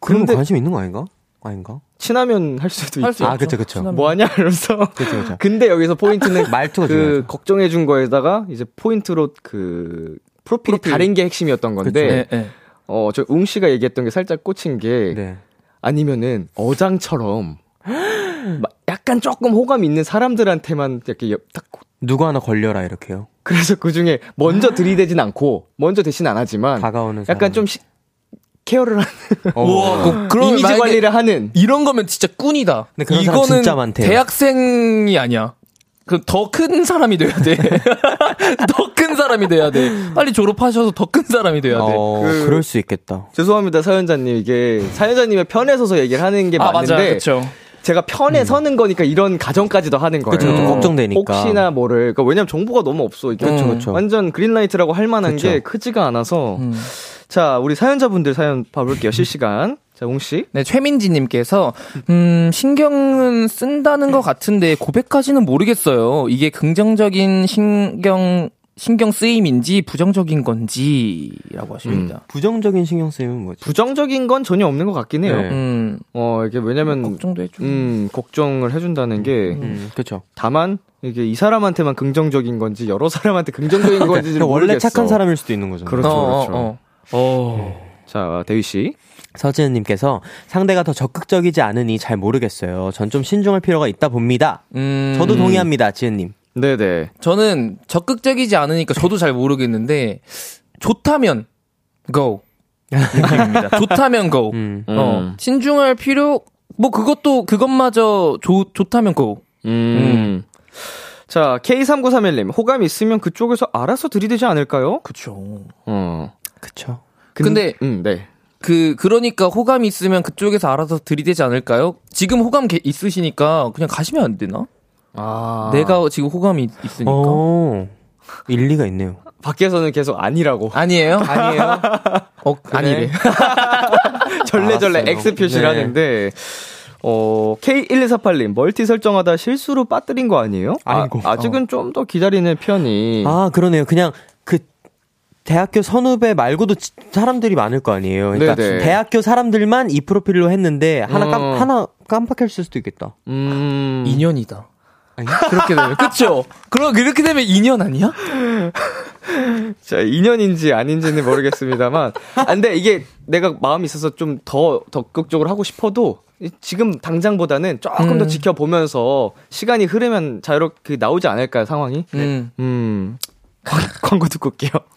그런 거 관심 있는 거 아닌가? 아닌가? 친하면 할 수도 할. 수 아, 있죠. 그쵸, 그쵸. 뭐 하냐 이러면서. 그쵸, 그쵸. 근데 여기서 포인트는 말투가 그 중요하죠. 걱정해 준 거에다가 이제 포인트로 그 프로필이 프로필. 다른 게 핵심이었던 건데 네, 네. 어 저 웅 씨가 얘기했던 게 살짝 꽂힌 게 네. 아니면은 어장처럼 막 약간 조금 호감 있는 사람들한테만 이렇게 옆- 딱 누구 하나 걸려라, 이렇게요. 그래서 그 중에 먼저 들이대진 않고 먼저 대신 안 하지만 다가오는 사람. 약간 좀 시- 케어를 하는 우와, 그, 그럼 이미지 관리를 하는 이런 거면 진짜 꾼이다. 근데 그런 사람 이거는 진짜 많대요. 대학생이 아니야. 그 더 큰 사람이 돼야 돼. 더 큰 사람이 돼야 돼. 빨리 졸업하셔서 더 큰 사람이 돼야 돼. 어, 그- 그... 럴수 있겠다. 죄송합니다 사연자님 이게 사연자님의 편에 서서 얘기를 하는 게 아, 맞는데 맞아요. 그쵸. 제가 편에 서는 거니까 이런 가정까지도 하는 거예요. 그쵸, 그쵸. 걱정되니까. 혹시나 모를. 그러니까 왜냐면 정보가 너무 없어. 이게 그쵸, 그쵸. 완전 그린라이트라고 할 만한 그쵸. 게 크지가 않아서. 음. 자, 우리 사연자분들 사연 봐볼게요. 실시간. 자, 웅 씨. 네, 최민지님께서, 음, 신경은 쓴다는 것 같은데, 고백까지는 모르겠어요. 이게 긍정적인 신경, 신경 쓰임인지, 부정적인 건지, 라고 하십니다. 부정적인 신경 쓰이면 뭐지? 부정적인 건 전혀 없는 것 같긴 해요. 네. 음, 어, 이게 왜냐면 걱정도 해줘. 음, 걱정을 해준다는 게 음, 그쵸. 다만 이게 이 사람한테만 긍정적인 건지 여러 사람한테 긍정적인 건지 그러니까 원래 모르겠어. 착한 사람일 수도 있는 거죠. 그렇죠, 어, 그렇죠. 어, 어. 자, 대휘 씨. 서지은님께서 상대가 더 적극적이지 않으니 잘 모르겠어요. 전 좀 신중할 필요가 있다 봅니다. 음, 저도 동의합니다, 지은님. 네네. 저는 적극적이지 않으니까 저도 잘 모르겠는데, 좋다면, go. 느낌입니다. 좋다면 go. 음. 어, 신중할 필요, 뭐 그것도, 그것마저 좋, 좋다면 go. 음. 자, K3931님, 호감 있으면 그쪽에서 알아서 들이대지 않을까요? 그쵸. 어. 그쵸. 근데- 음, 네. 그, 그러니까 호감이 있으면 그쪽에서 알아서 들이대지 않을까요? 지금 호감 게- 있으시니까 그냥 가시면 안 되나? 아. 내가 지금 호감이 있- 있으니까. 어, 일리가 있네요. 밖에서는 계속 아니라고. 아니에요? 아니에요? 어, 아니래. 절레절레. X 표시를 네. 하는데, 어, K1248님, 멀티 설정하다 실수로 빠뜨린 거 아니에요? 아이고. 아, 아직은 좀더 기다리는 편이. 아, 그러네요. 그냥 그 대학교 선후배 말고도 지- 사람들이 많을 거 아니에요. 그러니까 네네. 대학교 사람들만 이 프로필로 했는데 하나 깜, 어. 하나 깜빡했을 수도 있겠다. 음. 인연이다. 아니? 그렇게 되면. 그쵸? 그럼 그렇게 되면 인연 아니야? 자, 인연인지 아닌지는 모르겠습니다만. 아, 근데 이게 내가 마음이 있어서 좀 더 적극적으로 하고 싶어도 이- 지금 당장보다는 조금 더 음. 지켜보면서 시간이 흐르면 자유롭게 나오지 않을까요, 상황이? 음. 음. 광- 광고 듣고 올게요.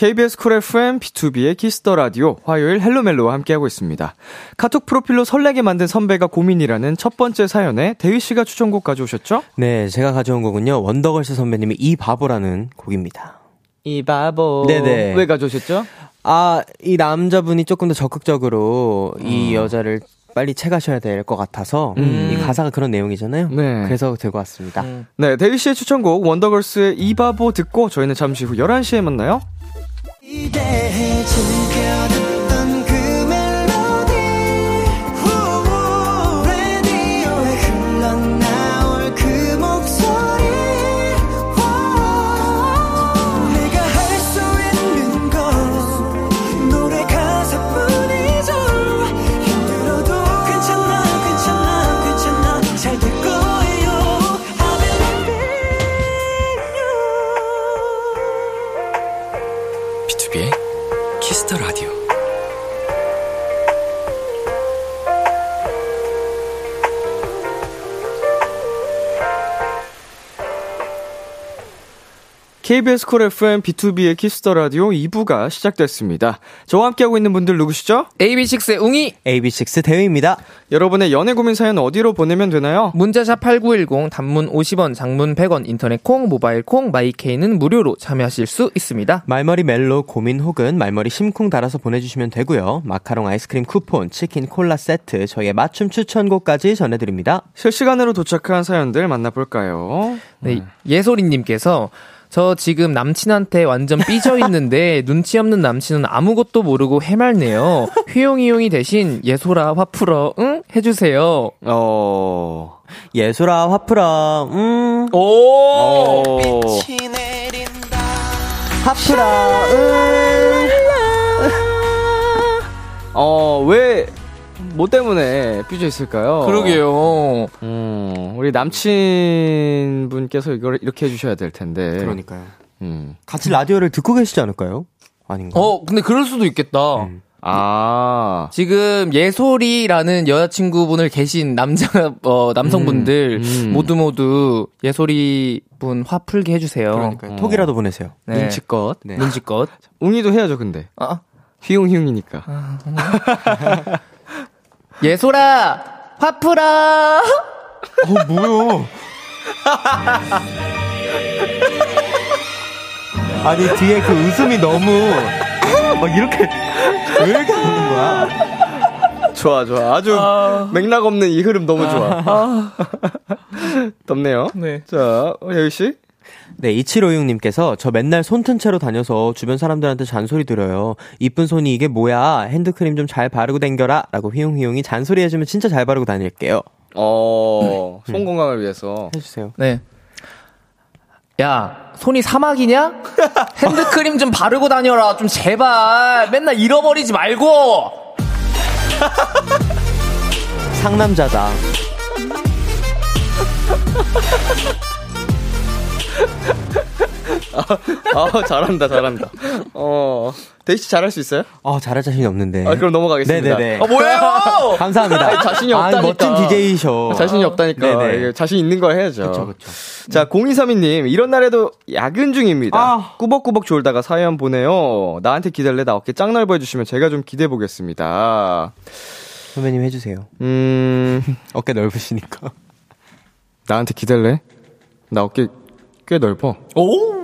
KBS 쿨 FM B2B의 키스터 라디오 화요일 헬로멜로와 함께하고 있습니다. 카톡 프로필로 설레게 만든 선배가 고민이라는 첫 번째 사연에 대휘 씨가 추천곡 가져오셨죠? 네, 제가 가져온 곡은요. 원더걸스 선배님의 이 바보라는 곡입니다. 이 바보. 네네. 왜 가져오셨죠? 아, 이 남자분이 조금 더 적극적으로 이 여자를 빨리 채가셔야 될 것 같아서 이 가사가 그런 내용이잖아요. 네. 그래서 들고 왔습니다. 네, 대휘 씨의 추천곡 원더걸스의 이 바보 듣고 저희는 잠시 후 11시에 만나요. 기대해 즐겨 KBS 쿨 FM B2B의 키스터 라디오 2부가 시작됐습니다. 저와 함께하고 있는 분들 누구시죠? AB6IX의 웅이 AB6IX 대휘입니다. 여러분의 연애 고민 사연 어디로 보내면 되나요? 문자 샵 8910 단문 50원, 장문 100원, 인터넷 콩, 모바일 콩, my K는 무료로 참여하실 수 있습니다. 말머리 멜로 고민 혹은 말머리 심쿵 달아서 보내주시면 되고요. 마카롱 아이스크림 쿠폰, 치킨 콜라 세트, 저희의 맞춤 추천곡까지 전해드립니다. 실시간으로 도착한 사연들 만나볼까요? 네, 예솔이님께서 저 지금 남친한테 완전 삐져 있는데 눈치 없는 남친은 아무것도 모르고 해맑네요. 휘용이용이 대신 예솔아 화 풀어 응 해주세요. 어, 예술아 화풀아, 음, 오. 어, 빛이 내린다 화풀아, 음. 어, 왜, 뭐 때문에 삐져 있을까요? 그러게요. 음, 우리 남친 분께서 이걸 이렇게 해주셔야 될 텐데. 그러니까요. 음. 같이 라디오를 듣고 계시지 않을까요? 아닌가? 어 근데 그럴 수도 있겠다. 아, 지금 예솔이라는 여자친구분을 계신 남자 어 남성분들 음, 음. 모두 모두 예솔이 분 화 풀게 해주세요. 그러니까요. 톡이라도 보내세요. 네. 눈치껏. 네. 눈치껏. 웅이도 해야죠, 근데. 아, 휘웅휘웅이니까. 예솔아 화 풀어. 어, 뭐요? 아니, 뒤에 그 웃음이 너무, 막 이렇게, 왜 이렇게 하는 거야? 좋아, 좋아. 아주 맥락 없는 이 흐름 너무 좋아. 덥네요. 네. 자, 어, 여유 씨? 네, 2756님께서 저 맨날 손 튼 채로 다녀서 주변 사람들한테 잔소리 들어요. 이쁜 손이 이게 뭐야? 핸드크림 좀 잘 바르고 댕겨라. 라고 휘용휘용이 잔소리 해주면 진짜 잘 바르고 다닐게요. 어, 손 건강을 위해서. 해주세요. 네. 야, 손이 사막이냐? 핸드크림 좀 바르고 다녀라. 좀 제발. 맨날 잃어버리지 말고. 상남자다. 아, 잘한다, 잘한다. 어, 데이씨 잘할 수 있어요? 어, 잘할 자신이 없는데. 아, 그럼 넘어가겠습니다. 네네네. 아, 뭐예요? 감사합니다. 아니, 자신이 없다니까. 멋진 DJ셔. 자신이 없다니까. 네네. 자신 있는 걸 해야죠. 그쵸, 그쵸. 자, 0232님, 이런 날에도 야근 중입니다. 아. 꾸벅꾸벅 졸다가 사연 보내요. 나한테 기다려, 나 어깨 짱 넓어 해주시면 제가 좀 기대해보겠습니다. 선배님 해주세요. 음, 어깨 넓으시니까. 나한테 기댈래? 나 어깨 꽤 넓어. 오?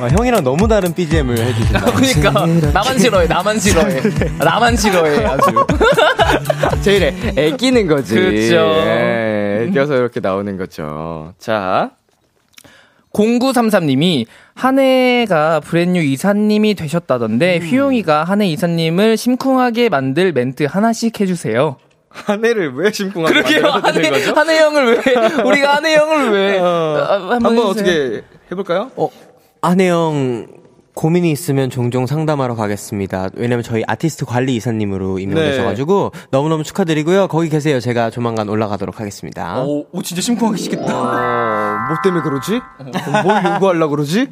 아, 형이랑 너무 다른 BGM을 해주신다. 그니까. 나만 싫어해, 나만 싫어해. 나만 싫어해, 아주. 제일 애, 애끼는 거지. 그쵸. 예, 애껴서 이렇게 나오는 거죠. 자, 0933님이 한해가 Brand New 이사님이 되셨다던데 휘웅이가 한해 이사님을 심쿵하게 만들 멘트 하나씩 해주세요. 한해를 왜 심쿵하게 그러게요. 거죠? 한해 형을 왜 우리가 한해 형을 왜 어, 아, 한번, 해주세요. 어떻게 해볼까요? 어, 한해 형 고민이 있으면 종종 상담하러 가겠습니다. 왜냐면 저희 아티스트 관리 이사님으로 임명되셔가지고 너무너무 축하드리고요. 거기 계세요. 제가 조만간 올라가도록 하겠습니다. 오, 오, 진짜 심쿵하시겠다. 어, 뭐 때문에 그러지? 뭘 요구하려 그러지?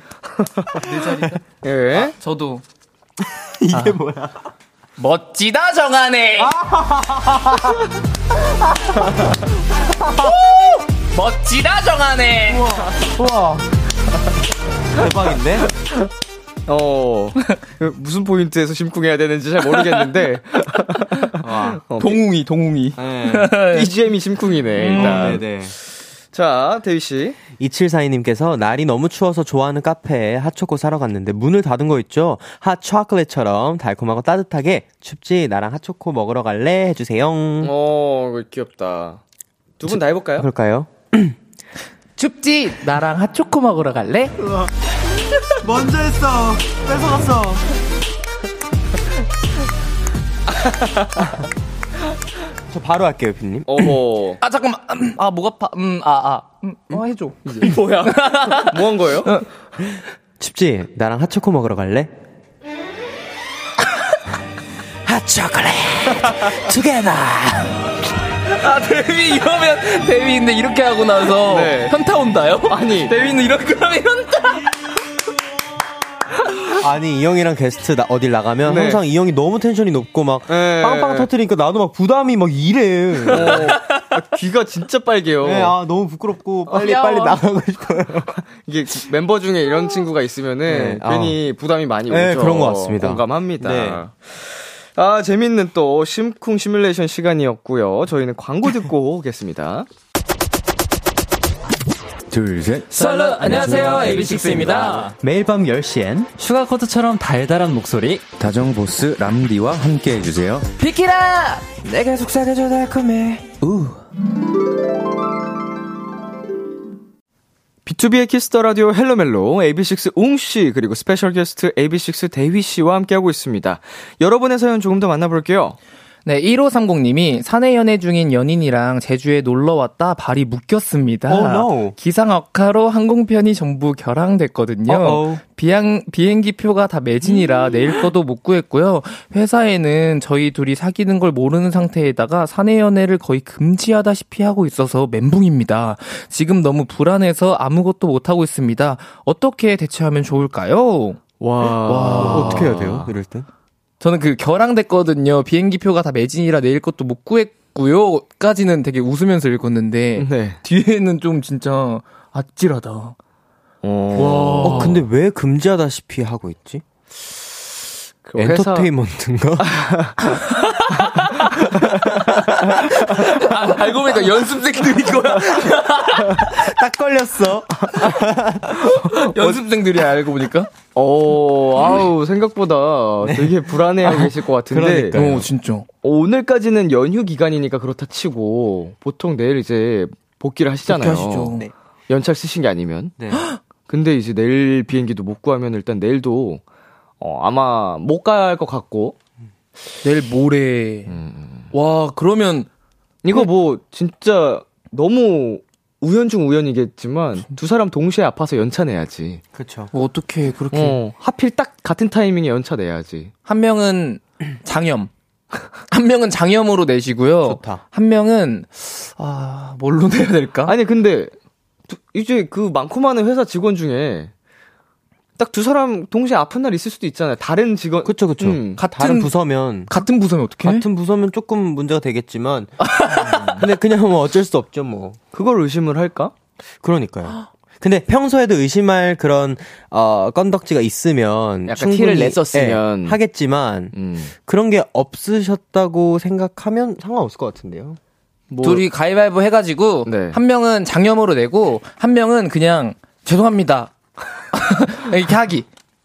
예. 저도 이게 뭐야? 멋지다 정하네. 멋지다 정하네. 우와. 대박인데? 어, 그 무슨 포인트에서 심쿵해야 되는지 잘 모르겠는데. 와. 어, 동웅이 동웅이. 네. BGM이 심쿵이네, 일단. 네네. 자, 데이씨. 2742님께서 날이 너무 추워서 좋아하는 카페에 핫초코 사러 갔는데 문을 닫은 거 있죠? 핫 초콜릿처럼 달콤하고 따뜻하게 춥지 나랑 핫초코 먹으러 갈래? 해주세요. 어, 귀엽다. 두 분 다 해볼까요? 그럴까요? 춥지? 나랑 핫초코 먹으러 갈래? 먼저 했어. 뺏어갔어. 저 바로 할게요, 피님. 어허. 아 잠깐만. 음, 아 목 아파. 음, 아 아. 음, 어 해줘. 이제. 뭐야? 뭐 한 거예요? 춥지? 나랑 핫초코 먹으러 갈래? 핫초콜릿 두 개나 아 데뷔 이러면 데뷔인데 이렇게 하고 나서 네. 현타 온다요? 아니. 데뷔는 이런 그러면 현타. 아니 이 형이랑 게스트 나, 어딜 나가면 네. 항상 이 형이 너무 텐션이 높고 막 네. 빵빵 터트리니까 나도 막 부담이 막 이래. 어, 아, 귀가 진짜 빨개요. 네, 아 너무 부끄럽고 빨리 귀여워. 빨리 나가고 싶어요. 이게 멤버 중에 이런 친구가 있으면은 네, 아. 괜히 부담이 많이 오죠. 네, 그런 것 같습니다. 공감합니다. 네. 아, 재밌는 또 심쿵 시뮬레이션 시간이었고요. 저희는 광고 듣고 오겠습니다. 둘, 셋. Absolute 안녕하세요 AB6IX입니다. 매일 밤 10시엔 Sugarcoat처럼 달달한 목소리. 다정보스 람디와 함께 해주세요. 비키라. 내가 속삭여줘 달콤해. 우. B2B의 키스터 라디오 헬로멜로 AB6IX 웅씨 그리고 스페셜 게스트 AB6IX 대휘 씨와 함께하고 있습니다. 여러분의 사연 조금 더 만나볼게요. 네, 1530님이 사내 연애 중인 연인이랑 제주에 놀러 왔다 발이 묶였습니다. Oh, no. 기상 악화로 항공편이 전부 결항됐거든요. Uh-oh. 비행, 비행기 표가 다 매진이라 내일 거도 못 구했고요. 회사에는 저희 둘이 사귀는 걸 모르는 상태에다가 사내 연애를 거의 금지하다시피 하고 있어서 멘붕입니다. 지금 너무 불안해서 아무것도 못하고 있습니다. 어떻게 대처하면 좋을까요? 와. 어떻게 해야 돼요? 이럴 땐? 저는 그 결항됐거든요. 비행기 표가 다 매진이라 내일 것도 못 구했고요.까지는 되게 웃으면서 읽었는데 네. 뒤에는 좀 진짜 아찔하다. 어. 어 근데 왜 금지하다시피 하고 있지? 그 엔터테인먼트인가? 아, 알고 보니까 연습 생들이 거야. 딱 걸렸어. 연습생들이 알고 보니까. 어, 아우, 생각보다 되게 불안해하고 계실 것 같은데. 그러니까요. 어, 진짜. 어, 오늘까지는 연휴 기간이니까 그렇다 치고, 보통 내일 이제 복귀를 하시잖아요. 하시죠. 네. 연차를 쓰신 게 아니면. 네. 근데 이제 내일 비행기도 못 구하면 일단 내일도, 어, 아마 못 갈 것 같고. 내일 모레. 음. 와, 그러면 이거 뭐, 진짜 너무 우연 중 우연이겠지만, 두 사람 동시에 아파서 연차 내야지. 그쵸. 뭐 어떻게 그렇게 어, 하필 딱 같은 타이밍에 연차 내야지. 한 명은 장염. 한 명은 장염으로 내시고요. 좋다. 한 명은 아, 뭘로 내야 될까? 아니 근데 두- 이제 그 많고 많은 회사 직원 중에 딱 두 사람 동시에 아픈 날 있을 수도 있잖아요. 다른 직원 그쵸, 그쵸. 음, 같은 다른 부서면, 같은 부서면 어떻게? 같은 부서면 조금 문제가 되겠지만, 근데 그냥 뭐 어쩔 수 없죠, 뭐. 그걸 의심을 할까? 그러니까요. 근데 평소에도 의심할 그런, 어, 건덕지가 있으면. 약간 충분히, 티를 냈었으면. 예, 하겠지만, 음. 그런 게 없으셨다고 생각하면 상관없을 것 같은데요. 뭐 둘이 가위바위보 해가지고 네. 한 명은 장염으로 내고 한 명은 그냥 죄송합니다. 이렇게 하기.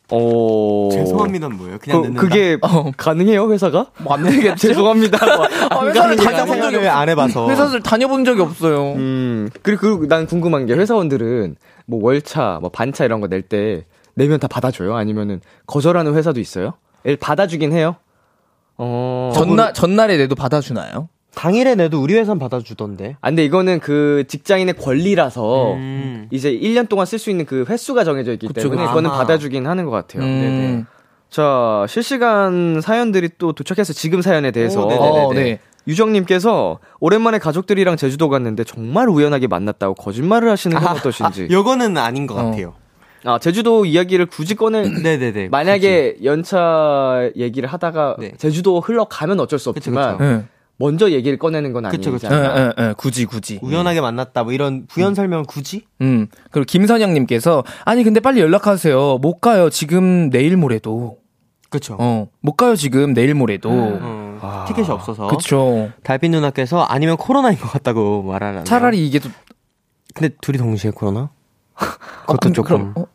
어 죄송합니다, 뭐예요? 그냥 그. 그게 가능해요 회사가? 뭐안 되겠죠? 죄송합니다. 뭐. 아, 안 회사를 다녀본. 적이 생각을 안 해봐서. 회사를 다녀본 적이 없어요. 음 그리고 그, 난 궁금한 게 회사원들은 뭐 월차, 뭐 반차 이런 거 낼 때 내면 다 받아줘요? 아니면은 거절하는 회사도 있어요? 일 받아주긴 해요. 어. 전날 전날에 내도 받아주나요? 당일에 내도 우리 회사는 받아주던데. 아, 근데 이거는 그 직장인의 권리라서 음. 이제 1년 동안 쓸 수 있는 그 횟수가 정해져 있기 그쵸, 때문에 그쵸. 아하. 받아주긴 하는 것 같아요. 음. 자, 실시간 사연들이 또 도착해서 지금 사연에 대해서 오, 네네네. 어, 네. 유정님께서 오랜만에 가족들이랑 제주도 갔는데 정말 우연하게 만났다고 거짓말을 하시는 건 어떠신지. 요거는 아닌 것 어. 같아요. 아, 제주도 이야기를 굳이 꺼내, 네네네. 만약에 연차 얘기를 하다가 네. 제주도 흘러가면 어쩔 수 없지만, 그쵸. 예. 먼저 얘기를 꺼내는 건 그쵸, 아니지 그쵸. 예. 예, 예, 굳이 굳이. 우연하게 만났다 뭐 이런 부연 설명을 굳이? 음. 그리고 김선영 님께서 아니 근데 빨리 연락하세요. 못 가요. 지금 내일 모레도. 그쵸. 어. 못 가요. 지금 내일 모레도. 어, 티켓이 없어서. 그쵸. 달빛 누나께서 아니면 코로나인 것 같다고 말하는. 차라리 이게 또 근데 둘이 동시에 코로나? 어, 그것도 근데 조금. 그럼, 어,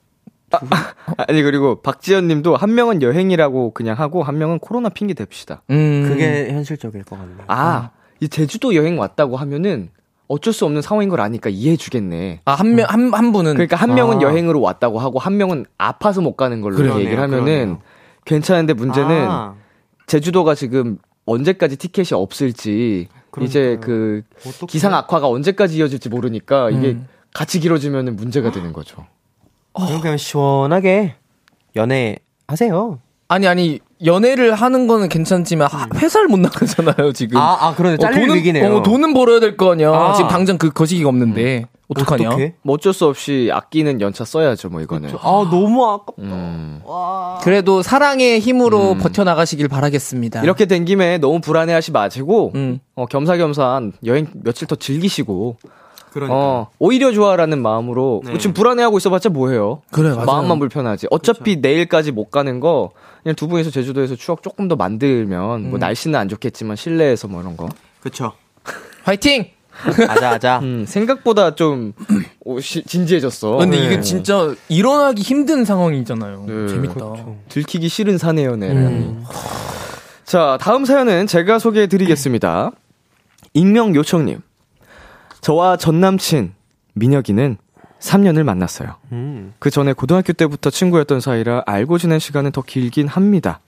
아 니, 그리고 박지연 님도 한 명은 여행이라고 그냥 하고, 한 명은 코로나 핑계 댑시다. 음. 그게 현실적일 것 같네요. 아, 이 제주도 여행 왔다고 하면은 어쩔 수 없는 상황인 걸 아니까 이해해 주겠네. 아, 한 명, 한, 한 분은. 그러니까 한 명은 아. 여행으로 왔다고 하고 한 명은 아파서 못 가는 걸로 그러네요, 얘기를 하면은 그러네요. 괜찮은데 문제는 아, 제주도가 지금 언제까지 티켓이 없을지 이제 그 어떡해. 기상 악화가 언제까지 이어질지 모르니까 이게 음. 같이 길어지면 문제가 되는 거죠. 그럼 그냥 시원하게 연애 하세요. 아니, 아니, 연애를 하는 거는 괜찮지만, 하- 회사를 못 나가잖아요, 지금. 아, 아, 그러네. 잘릴 돈은, 위기네요. 어, 돈은 벌어야 될 거 아니야. 아. 지금 당장 그 거시기가 없는데. 어떡하냐? 어떡해? 뭐 어쩔 수 없이 아끼는 연차 써야죠, 뭐 이거는. 아, 너무 아깝다. 음. 그래도 사랑의 힘으로 버텨나가시길 바라겠습니다. 이렇게 된 김에 너무 불안해하지 마시고 음. 어, 겸사겸사 여행 며칠 더 즐기시고 그러니까. 어, 오히려 좋아라는 마음으로 네. 지금 불안해하고 있어봤자 뭐해요? 그래, 맞아요. 마음만 불편하지. 어차피 내일까지 못 가는 거 그냥 두 분이서 제주도에서 추억 조금 더 만들면 음. 뭐 날씨는 안 좋겠지만 실내에서 뭐 이런 거. 그쵸. 화이팅! 아자, 아자. 음, 생각보다 좀 오, 시- 진지해졌어. 근데 네. 이게 진짜 일어나기 힘든 상황이잖아요. 네. 재밌다. 들키기 싫은 사내요, 네. 음. 자, 다음 사연은 제가 소개해 드리겠습니다. 익명 요청님. 저와 전 남친, 민혁이는 3년을 만났어요. 음. 그 전에 고등학교 때부터 친구였던 사이라 알고 지낸 시간은 더 길긴 합니다.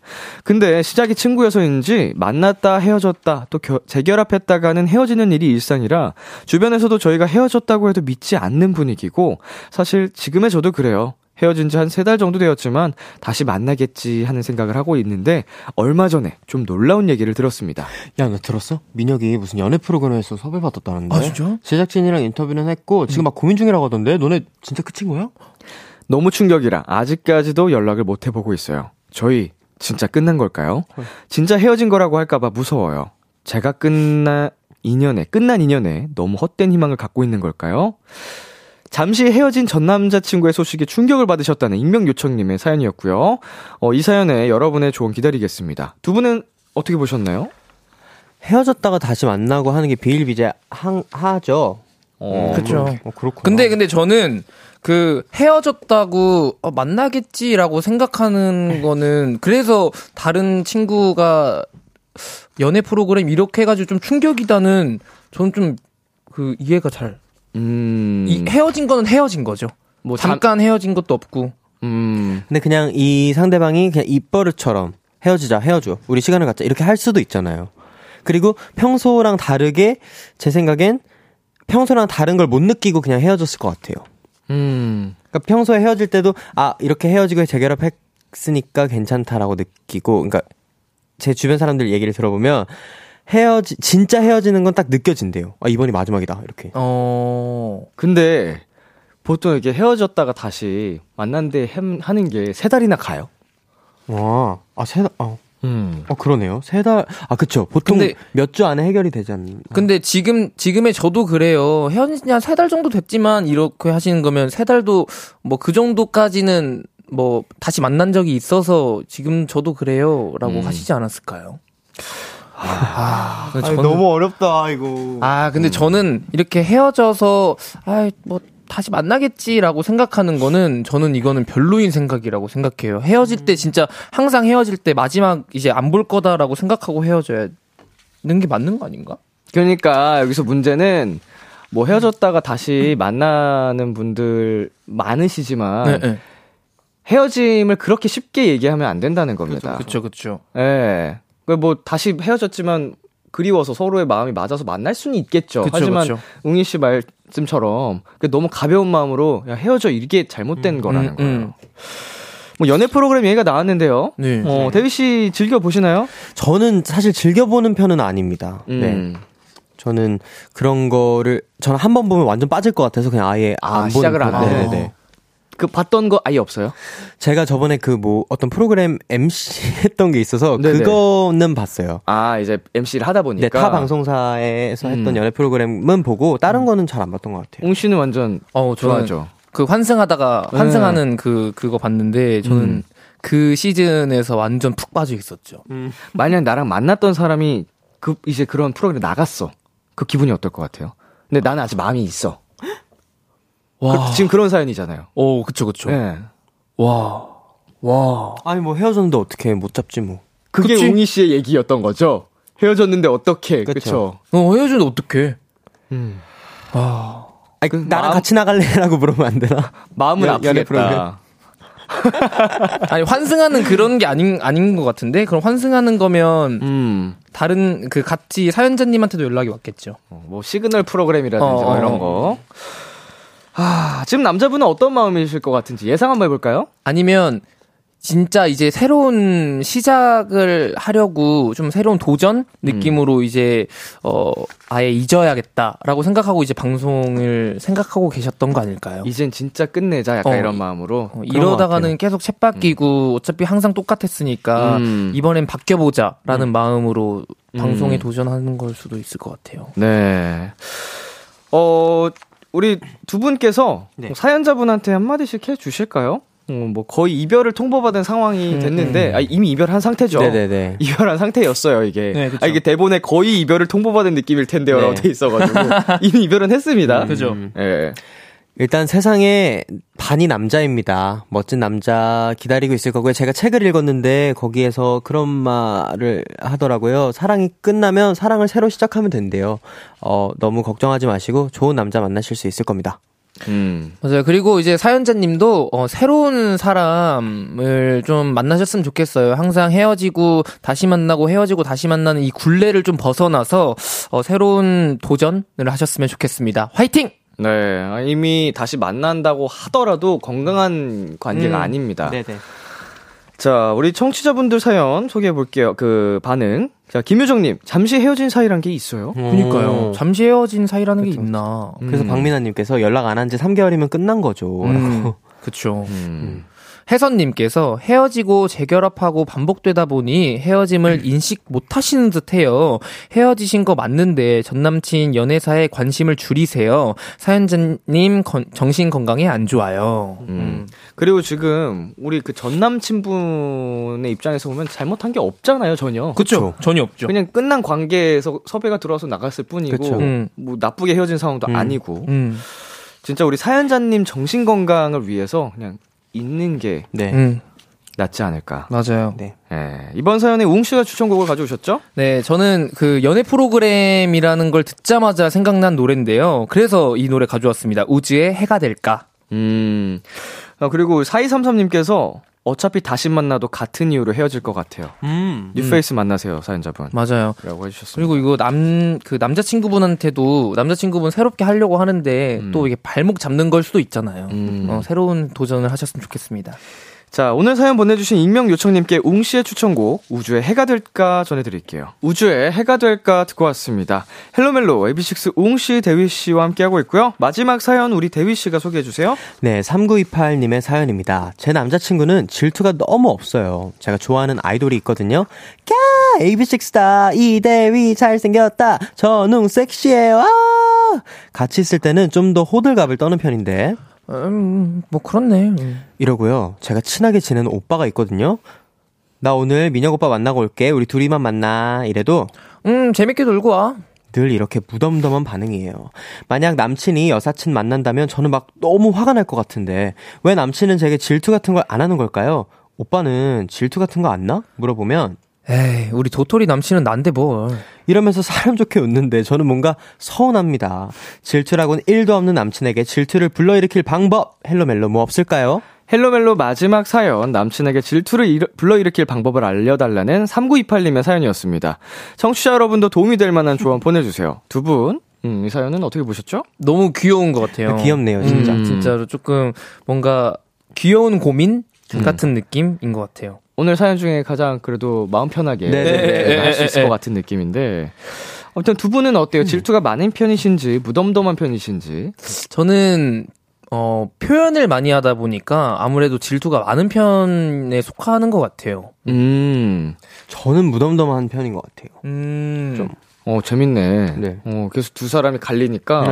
근데 시작이 친구여서인지 만났다 헤어졌다 또 겨- 재결합했다가는 헤어지는 일이 일상이라 주변에서도 저희가 헤어졌다고 해도 믿지 않는 분위기고 사실 지금의 저도 그래요. 헤어진 지 한 세 달 정도 되었지만 다시 만나겠지 하는 생각을 하고 있는데 얼마 전에 좀 놀라운 얘기를 들었습니다. 야, 너 들었어? 민혁이 무슨 연애 프로그램에서 섭외 받았다는데. 아, 진짜? 제작진이랑 인터뷰는 했고, 지금 막 고민 중이라고 하던데? 너네 진짜 끝인 거야? 너무 충격이라 아직까지도 연락을 못 해보고 있어요. 저희 진짜 끝난 걸까요? 진짜 헤어진 거라고 할까봐 무서워요. 제가 끝난 인연에, 끝난 인연에 너무 헛된 희망을 갖고 있는 걸까요? 잠시 헤어진 전 남자친구의 소식에 충격을 받으셨다는 익명 요청님의 사연이었고요. 어, 이 사연에 여러분의 조언 기다리겠습니다. 두 분은 어떻게 보셨나요? 헤어졌다가 다시 만나고 하는 게 비일비재하죠. 어, 그쵸. 어, 그렇구나. 근데 근데 저는 그 헤어졌다고 어, 만나겠지라고 생각하는 거는 그래서 다른 친구가 연애 프로그램 이렇게 해가지고 좀 충격이다는 저는 좀 그 이해가 잘. 음, 이 헤어진 거는 헤어진 거죠. 뭐 잠- 잠깐 헤어진 것도 없고. 음, 근데 그냥 이 상대방이 그냥 입버릇처럼 헤어지자, 헤어져. 우리 시간을 갖자. 이렇게 할 수도 있잖아요. 그리고 평소랑 다르게 제 생각엔 평소랑 다른 걸 못 느끼고 그냥 헤어졌을 것 같아요. 음, 그러니까 평소에 헤어질 때도 아 이렇게 헤어지고 재결합했으니까 괜찮다라고 느끼고 그러니까 제 주변 사람들 얘기를 들어보면 헤어지 진짜 헤어지는 건 딱 느껴진대요. 아 이번이 마지막이다 이렇게. 어. 근데 보통 이렇게 헤어졌다가 다시 만난데 햄- 하는 게 세 달이나 가요. 와, 아세 달, 어, 음. 어 그러네요. 세 달, 아 그쵸. 보통 몇 주 안에 해결이 되지 않나. 근데 지금 지금의 저도 그래요. 헤어진 지 한 세 달 정도 됐지만 이렇게 하시는 거면 세 달도 뭐 그 정도까지는 뭐 다시 만난 적이 있어서 지금 저도 그래요라고 음. 하시지 않았을까요? 아, 저는- 어렵다 이거. 아 근데 저는 이렇게 헤어져서 아뭐 다시 만나겠지라고 생각하는 거는 저는 이거는 별로인 생각이라고 생각해요. 헤어질 때 진짜 항상 헤어질 때 마지막 이제 안 볼 거다라고 생각하고 헤어져야 는게 맞는 거 아닌가? 그러니까 여기서 문제는 뭐 헤어졌다가 다시 만나는 분들 많으시지만 네, 네. 헤어짐을 그렇게 쉽게 얘기하면 안 된다는 겁니다. 그렇죠, 그렇죠. 예. 그 뭐 다시 헤어졌지만 그리워서 서로의 마음이 맞아서 만날 수는 있겠죠. 그쵸, 하지만 그쵸. 웅이 씨 말씀처럼 그 너무 가벼운 마음으로 야 헤어져 이게 잘못된 거라는 음, 거예요. 음. 뭐 연애 프로그램 얘기가 나왔는데요. 네. 어, 데뷔 씨 즐겨 보시나요? 저는 사실 즐겨 보는 편은 아닙니다. 음. 네. 저는 그런 거를 저는 한 번 보면 완전 빠질 것 같아서 그냥 아예 아, 안 보는 시작을 안 편. 해요? 네네네. 그 봤던 거 아예 없어요? 제가 저번에 그 뭐 어떤 프로그램 MC 했던 게 있어서 네네. 그거는 봤어요. 아, 이제 MC를 하다 보니까. 네, 타 방송사에서 했던 음. 연애 프로그램은 보고 다른 거는 잘 안 봤던 것 같아요. 웅 씨는 완전 어, 좋아하죠. 그 환승하다가 네. 환승하는 그 그거 봤는데 저는 음. 그 시즌에서 완전 푹 빠져 있었죠. 만약 나랑 만났던 사람이 그 이제 그런 프로그램 나갔어. 그 기분이 어떨 것 같아요? 근데 나는 아직 마음이 있어. 와. 그- 지금 그런 사연이잖아요. 오, 그쵸, 그쵸. 네. 와. 와. 아니 뭐 헤어졌는데 어떻게 못 잡지 뭐. 그게 그치? 웅이 씨의 얘기였던 거죠. 헤어졌는데 어떻게? 그쵸. 그렇죠. 어, 헤어지는데 어떡해. 음. 아. 아니, 그 나랑 마음- 같이 나갈래 라고 물으면 안 되나? 마음은 연- 아프겠다. 아니, 환승하는 그런 게 아닌, 아닌 것 같은데? 그럼 환승하는 거면 음. 다른 그 같이 사연자님한테도 연락이 왔겠죠. 어, 뭐 시그널 프로그램이라든지 어, 뭐 어, 이런 거. 아, 지금 남자분은 어떤 마음이실 것 같은지 예상 한번 해볼까요? 아니면 진짜 이제 새로운 시작을 하려고 좀 새로운 도전 느낌으로 이제 어 아예 잊어야겠다라고 생각하고 이제 방송을 생각하고 계셨던 거 아닐까요? 이젠 진짜 끝내자 약간 어, 이런 마음으로. 어, 것 이러다가는 계속 챗바뀌고 어차피 항상 똑같았으니까 음. 이번엔 바뀌어 보자라는 마음으로 음. 방송에 도전하는 걸 수도 있을 것 같아요. 네. 어, 우리 두 분께서 네. 뭐 사연자분한테 한마디씩 해 주실까요? 어, 뭐 거의 이별을 통보받은 상황이 음, 됐는데 음. 아, 이미 이별한 상태죠. 네네네. 이별한 상태였어요 이게. 네. 아, 이게 대본에 거의 이별을 통보받은 느낌일 텐데요라고 네. 돼 있어가지고 이미 이별은 했습니다. 그죠. 음. 예. 일단 세상에 반이 남자입니다. 멋진 남자 기다리고 있을 거고요. 제가 책을 읽었는데 거기에서 그런 말을 하더라고요. 사랑이 끝나면 사랑을 새로 시작하면 된대요. 어, 너무 걱정하지 마시고 좋은 남자 만나실 수 있을 겁니다. 음. 맞아요. 그리고 이제 사연자님도 어, 새로운 사람을 좀 만나셨으면 좋겠어요. 항상 헤어지고 다시 만나고 헤어지고 다시 만나는 이 굴레를 좀 벗어나서 어, 새로운 도전을 하셨으면 좋겠습니다. 화이팅! 네. 아, 이미 다시 만난다고 하더라도 건강한 관계가 음. 아닙니다. 네네. 자, 우리 청취자분들 사연 소개해 볼게요. 그 반응. 자, 김유정님, 잠시 헤어진 사이란 게 있어요? 그니까요. 잠시 헤어진 사이라는 게 있나. 그래서 음. 박민아님께서 연락 안 한 지 3개월이면 끝난 거죠. 음, 그쵸. 음. 혜선님께서 헤어지고 재결합하고 반복되다 보니 헤어짐을 인식 못 하시는 듯 해요. 헤어지신 거 맞는데 전 남친 연애사에 관심을 줄이세요. 사연자님 건- 정신 건강에 안 좋아요. 음. 그리고 지금 우리 그 전 남친분의 입장에서 보면 잘못한 게 없잖아요, 전혀. 그쵸. 전혀 없죠. 그냥 끝난 관계에서 섭외가 들어와서 나갔을 뿐이고 그쵸. 음. 뭐 나쁘게 헤어진 상황도 음. 아니고 음. 진짜 우리 사연자님 정신 건강을 위해서 그냥 있는 게 네. 음. 낫지 않을까. 맞아요. 네. 예. 이번 사연에 웅 씨가 추천곡을 가져오셨죠? 네, 저는 그 연애 프로그램이라는 걸 듣자마자 생각난 노래인데요. 그래서 이 노래 가져왔습니다. 우즈의 해가 될까? 음. 아, 그리고 4233님께서 어차피 다시 만나도 같은 이유로 헤어질 것 같아요. 음. 뉴페이스 만나세요, 사연자분. 맞아요. 라고 해주셨습니다. 그리고 이거 남, 그 남자친구분한테도 남자친구분 새롭게 하려고 하는데 음. 또 이게 발목 잡는 걸 수도 있잖아요. 음. 어, 새로운 도전을 하셨으면 좋겠습니다. 자, 오늘 사연 보내주신 익명 요청님께 웅 씨의 추천곡 우주의 해가 될까 전해드릴게요. 우주의 해가 될까 듣고 왔습니다. 헬로멜로 AB6 웅 씨, 대휘 씨와 함께하고 있고요. 마지막 사연 우리 대휘 씨가 소개해 주세요. 네, 3928님의 사연입니다. 제 남자친구는 질투가 너무 없어요. 제가 좋아하는 아이돌이 있거든요. 까! AB6다! 이대위 잘생겼다! 전웅 섹시해요! 아! 같이 있을 때는 좀 더 호들갑을 떠는 편인데, 음, 뭐 그렇네. 음. 이러고요. 제가 친하게 지내는 오빠가 있거든요. 나 오늘 민혁 오빠 만나고 올게. 우리 둘이만 만나. 이래도 음, 재밌게 놀고 와. 늘 이렇게 무덤덤한 반응이에요. 만약 남친이 여사친 만난다면 저는 막 너무 화가 날 것 같은데 왜 남친은 제게 질투 같은 걸 안 하는 걸까요? 오빠는 질투 같은 거 안 나? 물어보면 에이, 우리 도토리 남친은 난데 뭘. 이러면서 사람 좋게 웃는데 저는 뭔가 서운합니다. 질투라고는 1도 없는 남친에게 질투를 불러일으킬 방법 헬로멜로 뭐 없을까요? 헬로멜로 마지막 사연 남친에게 질투를 일으- 불러일으킬 방법을 알려달라는 3928님의 사연이었습니다. 청취자 여러분도 도움이 될 만한 조언 보내주세요. 두 분, 음, 이 사연은 어떻게 보셨죠? 너무 귀여운 것 같아요. 귀엽네요, 진짜. 음, 진짜로 조금 뭔가 귀여운 고민? 같은 느낌인 것 같아요. 오늘 사연 중에 가장 그래도 마음 편하게 네네네. 할수 있을 네. 것 같은 느낌인데. 아무튼 두 분은 어때요? 질투가 많은 편이신지 무덤덤한 편이신지? 저는 어, 표현을 많이 하다 보니까 아무래도 질투가 많은 편에 속하는 것 같아요. 음, 저는 무덤덤한 편인 것 같아요. 음. 좀. 어 재밌네. 네. 어 그래서 두 사람이 갈리니까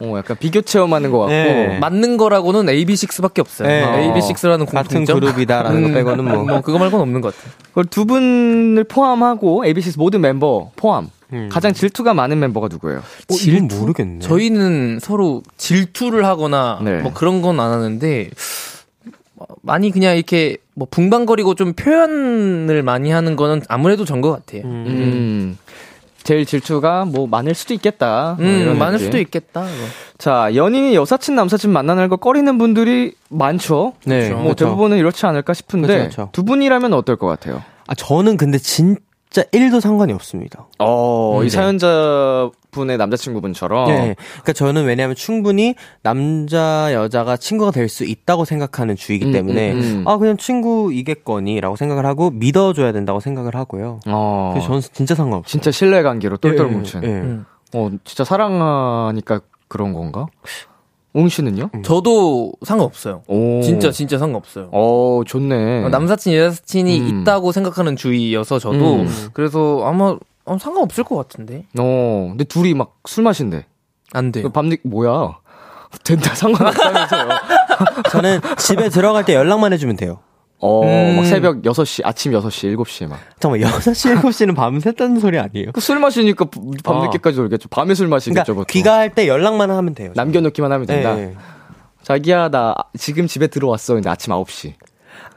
어 약간 비교 체험하는 것 같고. 네. 맞는 거라고는 AB6밖에 없어요. 네. AB6라는 같은 공통점. 그룹이다라는 거 빼고는 뭐. 뭐 그거 말고는 없는 것 같아요. 그걸 두 분을 포함하고 ABC 모든 멤버 포함 음. 가장 질투가 많은 멤버가 누구예요? 어, 이건 모르겠네. 저희는 서로 질투를 하거나 네. 뭐 그런 건 안 하는데 어, 많이 그냥 이렇게 뭐 붕방거리고 좀 표현을 많이 하는 거는 아무래도 전 것 같아요. 음, 음. 제일 질투가 뭐 많을 수도 있겠다. 뭐 이런 많을 느낌. 수도 있겠다. 이거. 자, 연인이 여사친, 남사친 만나는 걸 꺼리는 분들이 많죠. 네. 뭐 그렇죠. 대부분은 이렇지 않을까 싶은데 그렇죠, 그렇죠. 두 분이라면 어떨 것 같아요? 아, 저는 근데 진짜 1도 상관이 없습니다. 어, 음, 이 네. 사연자분의 남자친구분처럼 네. 그러니까 저는 왜냐하면 충분히 남자 여자가 친구가 될 수 있다고 생각하는 주의이기 음, 때문에 음, 음. 아 그냥 친구이겠거니라고 생각을 하고 믿어줘야 된다고 생각을 하고요. 어, 그래서 저는 진짜 상관없어요. 진짜 신뢰 관계로 똘똘 예, 뭉친. 예. 음. 어, 진짜 사랑하니까 그런 건가? 웅 씨는요? 저도 상관없어요. 오. 진짜 진짜 상관없어요. 어, 좋네. 어, 남사친 여사친이 음. 있다고 생각하는 주의여서 저도 음. 그래서 아마 어, 상관없을 것 같은데 어, 근데 둘이 막 술 마신대. 안 돼요. 밤늦 뭐야? 된다 상관없다면서요. 저는 집에 들어갈 때 연락만 해주면 돼요. 어, 음. 막 새벽 6시, 아침 6시, 7시에 막. 잠깐만 6시 7시는 밤샜다는 소리 아니에요? 그술 마시니까 밤늦게까지 놀겠죠. 밤에 술 마시겠죠, 그러니까. 귀가할 때 연락만 하면 돼요. 남겨놓기만 하면 된다. 네. 자기야, 나 지금 집에 들어왔어. 근데 아침 9시.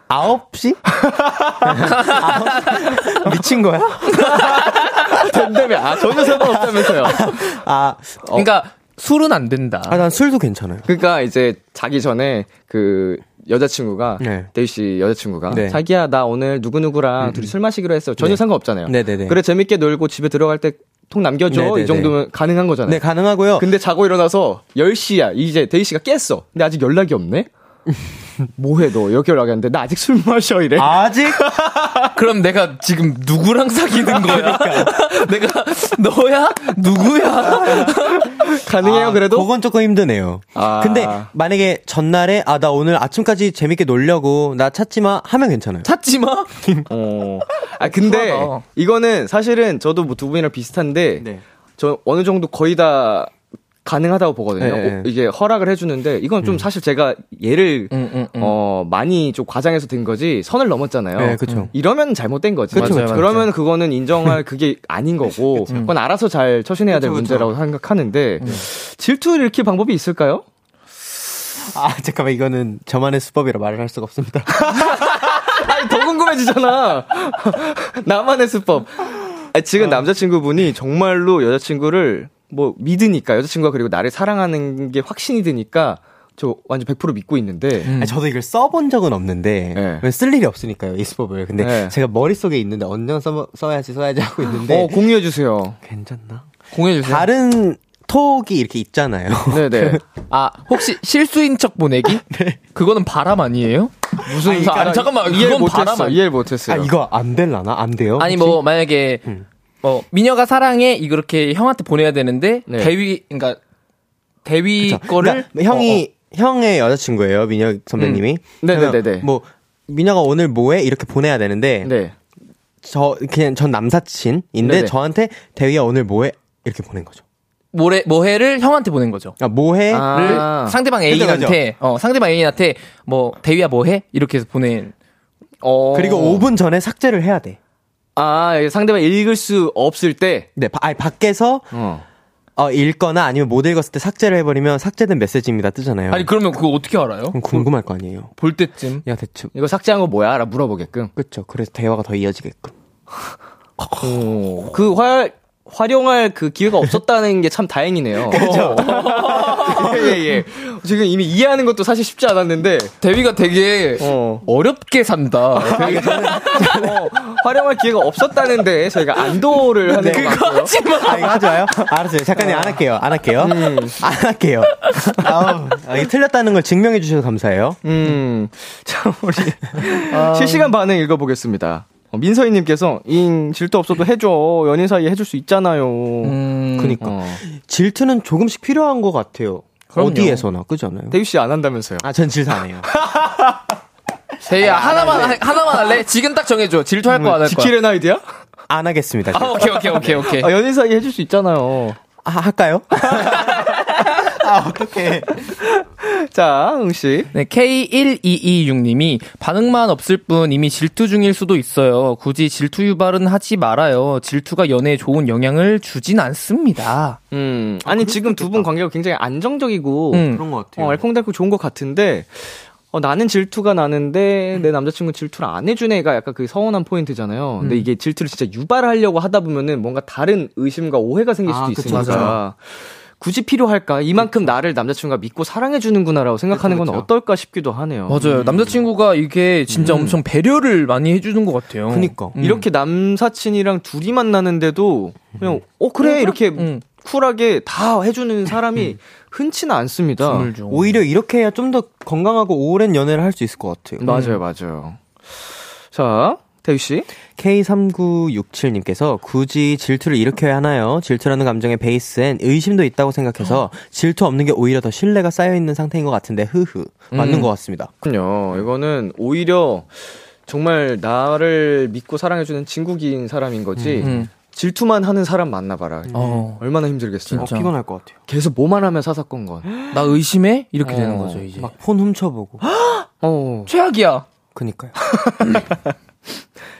9시? 미친 거야? 된다며. 아, 전혀 상관없다면서요. 아, 그러니까 술은 안 된다. 아, 난 술도 괜찮아요. 그러니까 이제 자기 전에 그 여자친구가 네. 대휘 씨 여자친구가 네. 자기야 나 오늘 누구 누구랑 둘이 술 마시기로 했어. 전혀 네. 상관없잖아요. 네네네. 그래 재밌게 놀고 집에 들어갈 때 톡 남겨줘. 네네네. 이 정도면 가능한 거잖아요. 네, 가능하고요. 근데 자고 일어나서 10시야. 이제 대휘 씨가 깼어. 근데 아직 연락이 없네. 뭐해 너 이렇게 연락했는데 나 아직 술 마셔 이래. 아직? 그럼 내가 지금 누구랑 사귀는 거야? 내가 너야? 누구야? 가능해요 그래도? 그건 조금 힘드네요. 아. 근데 만약에 전날에 아 나 오늘 아침까지 재밌게 놀려고 나 찾지 마 하면 괜찮아요. 찾지 마. 어. 아 근데. 이거는 사실은 저도 뭐 두 분이랑 비슷한데 네. 저 어느 정도 거의 다 가능하다고 보거든요. 네, 네. 어, 이게 허락을 해주는데 이건 좀 사실 제가 예를 음, 음, 음. 어 많이 좀 과장해서 든 거지 선을 넘었잖아요. 네, 그쵸. 이러면 잘못된 거지. 그쵸, 맞아요. 그쵸. 그러면 그거는 인정할 그게 아닌 거고 그건 알아서 잘 처신해야 될 그쵸, 그쵸. 문제라고 생각하는데 질투를 일으킬 방법이 있을까요? 아 잠깐만 이거는 저만의 수법이라 말을 할 수가 없습니다. 아니 더 궁금해지잖아. 나만의 수법. 아니, 지금 남자친구분이 정말로 여자친구를 뭐 믿으니까 여자친구가 그리고 나를 사랑하는 게 확신이 드니까 저 완전 100% 믿고 있는데 아니, 저도 이걸 써본 적은 없는데 네. 왜쓸 일이 없으니까요 이 수법을. 근데 네. 제가 머릿속에 있는데 언제 써, 써야지 써야지 하고 있는데 어 공유해 주세요. 괜찮나? 공유해 주세요. 다른 톡이 이렇게 있잖아요. 네네. 아, 혹시 실수인 척 보내기? 그거는 바람 아니에요? 무슨, 아니, 사- 그러니까 아니, 잠깐만, 이해를 못했어. 아니 이해를 못했어요. 아 이거 안 될라나? 안 돼요? 아니, 혹시? 뭐, 만약에, 음. 어, 미녀가 사랑해, 이렇게 형한테 보내야 되는데, 네. 대위, 그니까, 대위 그쵸. 거를. 그러니까 형이 형의 여자친구예요 민혁 선배님이. 음. 네네네네. 그러면 뭐 민혁아 오늘 뭐해 이렇게 보내야 되는데 네. 저 그냥 전 남사친인데 네네. 저한테 대위야 오늘 뭐해 이렇게 보낸 거죠. 모래, 뭐해를 형한테 보낸 거죠. 아 뭐해? 아. 상대방 그죠, 애인한테, 어, 상대방 애인한테, 뭐, 대위야 뭐해? 이렇게 해서 보낸. 어. 그리고 5분 전에 삭제를 해야 돼. 아 상대방 읽을 수 없을 때. 네, 바- 아니 밖에서 어. 어, 읽거나 아니면 못 읽었을 때 삭제를 해버리면 삭제된 메시지입니다 뜨잖아요. 아니, 그러면 그거 어떻게 알아요? 그럼 궁금할 거 아니에요. 볼 때쯤. 야 대충 이거 삭제한 거 뭐야? 라 물어보게끔. 그렇죠. 그래서 대화가 더 이어지게끔. 그 활, 활용할 그 기회가 없었다는 게 참 다행이네요. 그렇죠. 예, 예. 지금 이미 이해하는 것도 사실 쉽지 않았는데, 대위가 되게 어, 어렵게 산다. 되게 어, 활용할 기회가 없었다는데, 저희가 안도를 하는 것 같고요. 아, 이거 하지 마요? 알았어요. 작가님 안 할게요. 안 할게요. 안 할게요. 아우, 아, 이게 틀렸다는 걸 증명해 주셔서 감사해요. 음, 자, 우리 실시간 반응 읽어보겠습니다. 어, 민서희님께서, 잉, 질투 없어도 해줘. 연인 사이에 해줄 수 있잖아요. 음, 그니까. 어. 질투는 조금씩 필요한 것 같아요. 그럼요. 어디에서나, 않아요? 대규 씨 안 한다면서요? 아, 전 질투 안 해요. 세희야 하나만 하- 하나만 할래? 지금 딱 정해줘. 질투할 거 안 할 거야. 지킬의 아이디야? 안 하겠습니다. 아 오케이 오케이 오케이 오케이. 아, 연인 사이에 해줄 수 있잖아요. 아, 할까요? 아, 어떡해. 자, 응씨. 네, K1226님이 반응만 없을 뿐 이미 질투 중일 수도 있어요. 굳이 질투 유발은 하지 말아요. 질투가 연애에 좋은 영향을 주진 않습니다. 음, 아니, 지금 두 분 관계가 굉장히 안정적이고, 음. 그런 것 같아요. 어, 알콩달콩 좋은 것 같은데, 어, 나는 질투가 나는데, 내 남자친구 질투를 안 해준 애가 약간 그 서운한 포인트잖아요. 근데 이게 질투를 진짜 유발하려고 하다 보면은 뭔가 다른 의심과 오해가 생길 수도 아, 있으니까. 맞아요. 굳이 필요할까? 이만큼 나를 남자친구가 믿고 사랑해주는구나라고 생각하는 건 그쵸. 어떨까 싶기도 하네요. 맞아요. 남자친구가 이게 진짜 엄청 배려를 많이 해주는 것 같아요. 그니까. 음. 이렇게 남사친이랑 둘이 만나는데도 그냥 어 그래 이렇게 음. 쿨하게 다 해주는 사람이 흔치는 않습니다. 오히려 이렇게 해야 좀 더 건강하고 오랜 연애를 할 수 있을 것 같아요. 맞아요, 맞아요. 자, 태유 씨. K3967님께서 굳이 질투를 일으켜야 하나요? 질투라는 감정의 베이스엔 의심도 있다고 생각해서 질투 없는 게 오히려 더 신뢰가 쌓여 있는 상태인 것 같은데, 흐흐. 맞는 음. 것 같습니다. 그럼요. 이거는 오히려 정말 나를 믿고 사랑해주는 친구긴 사람인 거지. 음. 질투만 하는 사람 만나봐라. 어. 얼마나 힘들겠어요. 어. 피곤할 것 같아요. 계속 뭐만 하면 사사건 건. 나 의심해? 이렇게 어. 되는 거죠 이제. 막 폰 훔쳐보고. 어. 최악이야. 그니까요.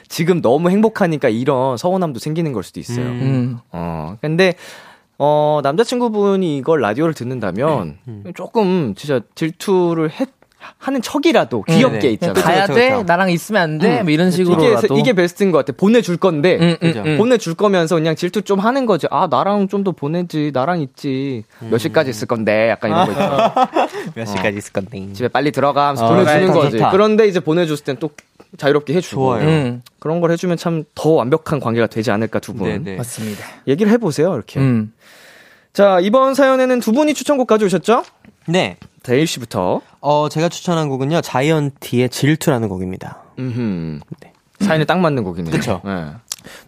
지금 너무 행복하니까 이런 서운함도 생기는 걸 수도 있어요. 음. 어, 근데, 어, 남자친구분이 이걸 라디오를 듣는다면, 조금 진짜 질투를 해, 하는 척이라도 귀엽게 네네. 있잖아요. 가야 그쵸, 돼? 그쵸. 나랑 있으면 안 돼? 뭐 이런 이게, 식으로라도. 이게 베스트인 것 같아. 보내줄 건데, 음, 음. 음. 보내줄 거면서 그냥 질투 좀 하는 거지. 아, 나랑 좀 더 보내지. 나랑 있지. 몇 시까지 있을 건데. 약간 이런 거 있죠. 몇 시까지 있을 건데. 집에 빨리 들어가 하면서 어, 보내주는 좋다, 거지. 좋다. 그런데 이제 보내줬을 땐 또 자유롭게 해주고. 좋아요. 음, 그런 걸 해주면 참 더 완벽한 관계가 되지 않을까, 두 분. 네네. 맞습니다. 얘기를 해보세요, 이렇게. 음. 자, 이번 사연에는 두 분이 추천곡 가져오셨죠? 네. 데일 씨부터. 어, 제가 추천한 곡은요, 자이언티의 질투라는 곡입니다. 음. 사연에 딱 맞는 곡이네요. 그쵸. 네.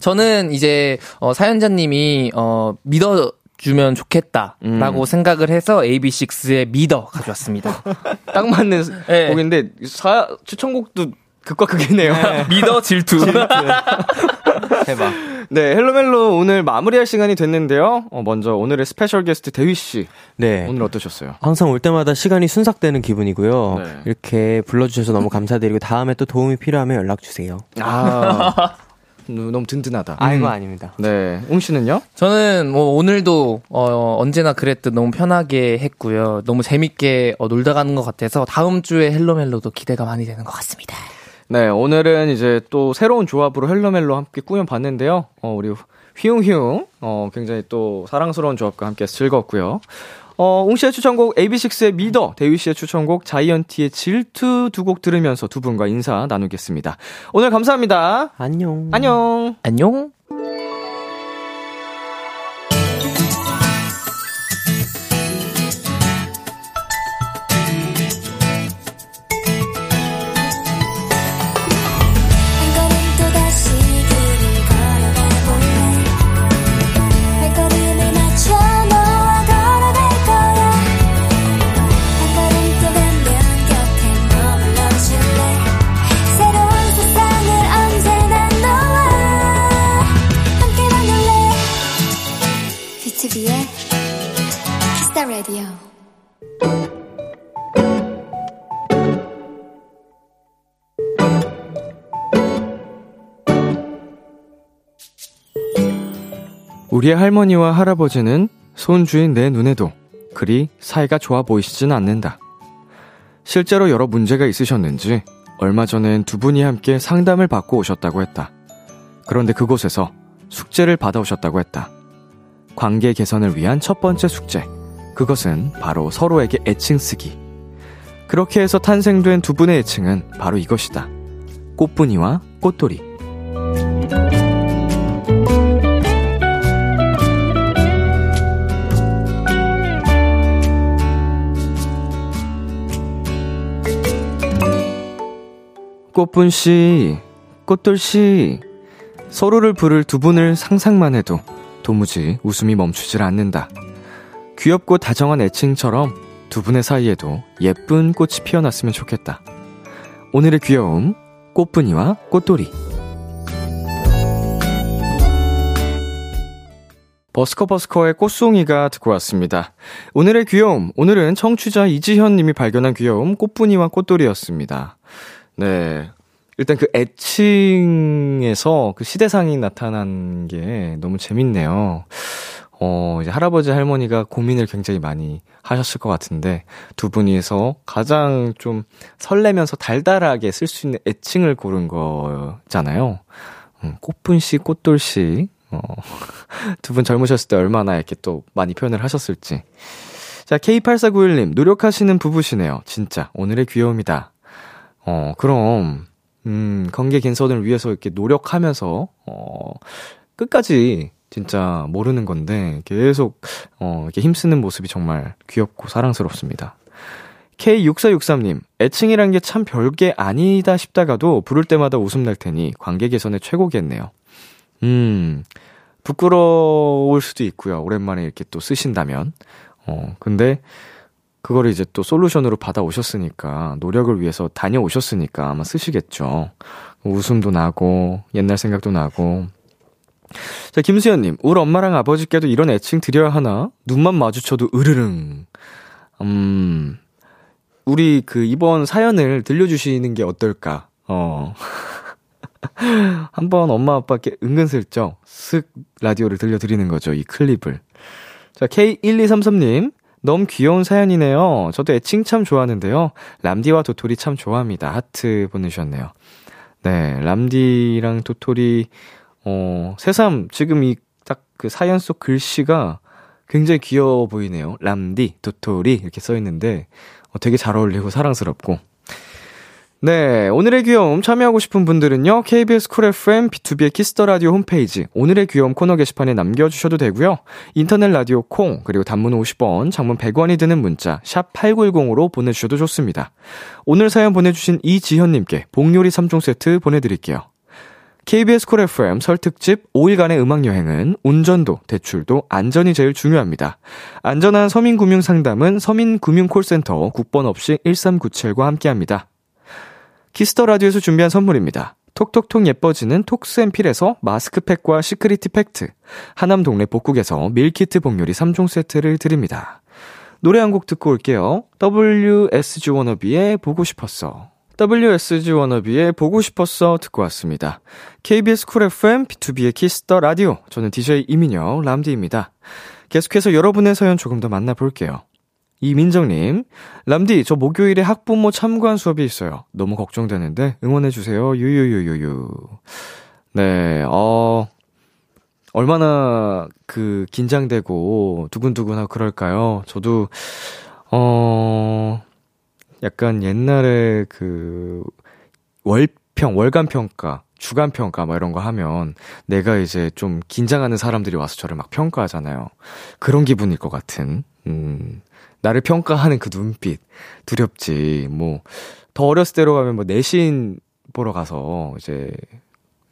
저는 이제 어, 사연자님이 어, 믿어 주면 좋겠다라고 음. 생각을 해서 AB6IX의 믿어 가져왔습니다. 딱 맞는 네. 곡인데 사 추천곡도 극과 극이네요. 믿어 질투. 대박. 네, 헬로멜로 오늘 마무리할 시간이 됐는데요. 어, 먼저 오늘의 스페셜 게스트 대휘 씨. 네. 오늘 어떠셨어요? 항상 올 때마다 시간이 순삭되는 기분이고요. 네. 이렇게 불러주셔서 너무 감사드리고 다음에 또 도움이 필요하면 연락 주세요. 아, 너무 든든하다. 아이고 아닙니다. 네, 웅 씨는요? 저는 뭐 오늘도 어, 언제나 그랬듯 너무 편하게 했고요. 너무 재밌게 어, 놀다 가는 것 같아서 다음 주에 헬로멜로도 기대가 많이 되는 것 같습니다. 네, 오늘은 이제 또 새로운 조합으로 헬로멜로 함께 꾸며봤는데요. 어, 우리 휘웅휘웅, 어, 굉장히 또 사랑스러운 조합과 함께 즐거웠고요. 어, 웅 씨의 추천곡 AB6IX의 미더, 대휘 씨의 추천곡 자이언티의 질투 두 곡 들으면서 두 분과 인사 나누겠습니다. 오늘 감사합니다. 안녕. 안녕. 안녕. The Radio 우리의 할머니와 할아버지는 손주인 내 눈에도 그리 사이가 좋아 보이시진 않는다. 실제로 여러 문제가 있으셨는지 얼마 전엔 두 분이 함께 상담을 받고 오셨다고 했다. 그런데 그곳에서 숙제를 받아오셨다고 했다. 관계 개선을 위한 첫 번째 숙제. 그것은 바로 서로에게 애칭 쓰기. 그렇게 해서 탄생된 두 분의 애칭은 바로 이것이다. 꽃분이와 꽃돌이. 꽃분 씨, 꽃돌 씨. 서로를 부를 두 분을 상상만 해도 도무지 웃음이 멈추질 않는다. 귀엽고 다정한 애칭처럼 두 분의 사이에도 예쁜 꽃이 피어났으면 좋겠다. 오늘의 귀여움, 꽃분이와 꽃돌이. 버스커버스커의 꽃송이가 듣고 왔습니다. 오늘의 귀여움, 오늘은 청취자 이지현 님이 발견한 귀여움, 꽃분이와 꽃돌이였습니다. 네. 일단 그 애칭에서 그 시대상이 나타난 게 너무 재밌네요. 어, 이제 할아버지 할머니가 고민을 굉장히 많이 하셨을 것 같은데, 두 분이서 가장 좀 설레면서 달달하게 쓸 수 있는 애칭을 고른 거잖아요. 음, 꽃분 씨, 꽃돌 씨. 어, 두 분 젊으셨을 때 얼마나 이렇게 또 많이 표현을 하셨을지. 자, K8491님, 노력하시는 부부시네요. 진짜, 오늘의 귀여움이다. 어, 그럼, 음, 관계 개선을 위해서 이렇게 노력하면서, 어, 끝까지 진짜 모르는 건데, 계속, 어, 이렇게 힘쓰는 모습이 정말 귀엽고 사랑스럽습니다. K6463님, 애칭이란 게 참 별게 아니다 싶다가도 부를 때마다 웃음 날 테니 관계 개선의 최고겠네요. 음, 부끄러울 수도 있고요. 오랜만에 이렇게 또 쓰신다면. 어, 근데, 그거를 이제 또 솔루션으로 받아오셨으니까, 노력을 위해서 다녀오셨으니까 아마 쓰시겠죠. 웃음도 나고, 옛날 생각도 나고. 자, 김수현님, 우리 엄마랑 아버지께도 이런 애칭 드려야 하나? 눈만 마주쳐도 으르릉. 음, 우리 그 이번 사연을 들려주시는 게 어떨까? 어. 한번 엄마 아빠께 은근슬쩍 쓱 라디오를 들려드리는 거죠. 이 클립을. 자, K1233님. 너무 귀여운 사연이네요. 저도 애칭 참 좋아하는데요. 람디와 도토리 참 좋아합니다. 하트 보내주셨네요. 네, 람디랑 도토리, 어, 새삼, 지금 이 딱 그 사연 속 글씨가 굉장히 귀여워 보이네요. 람디, 도토리, 이렇게 써 있는데, 어, 되게 잘 어울리고 사랑스럽고. 네, 오늘의 귀여움 참여하고 싶은 분들은요, KBS 쿨 FM, B2B의 키스터 라디오 홈페이지, 오늘의 귀여움 코너 게시판에 남겨 주셔도 되고요 인터넷 라디오 콩, 그리고 단문 50원, 장문 100원이 드는 문자, 샵 8910으로 보내 주셔도 좋습니다. 오늘 사연 보내 주신 이지현 님께 복요리 3종 세트 보내 드릴게요. KBS Cool FM 설 특집 5일간의 음악여행은 운전도, 대출도, 안전이 제일 중요합니다. 안전한 서민금융 상담은 서민금융콜센터 국번 없이 1397과 함께합니다. Kiss the Radio에서 준비한 선물입니다. 톡톡톡 예뻐지는 톡스앤필에서 마스크팩과 시크리티 팩트, 하남 동네 복국에서 밀키트 복요리 3종 세트를 드립니다. 노래 한 곡 듣고 올게요. WSG 워너비의 보고 싶었어. WSG 워너비의 보고 싶었어 듣고 왔습니다. KBS 쿨 FM, B2B의 키스터 라디오. 저는 DJ 이민혁, 람디입니다. 계속해서 여러분의 사연 조금 더 만나볼게요. 이민정님, 람디, 저 목요일에 학부모 참관 수업이 있어요. 너무 걱정되는데 응원해주세요. 유유유유유. 네, 어, 얼마나 그 긴장되고 두근두근하고 그럴까요? 저도, 어, 약간 옛날에 그 월평, 월간 평가, 주간 평가 막 이런 거 하면 내가 이제 좀 긴장하는 사람들이 와서 저를 막 평가하잖아요. 그런 기분일 것 같은, 음, 나를 평가하는 그 눈빛. 두렵지. 뭐, 더 어렸을 때로 가면 뭐 내신 보러 가서 이제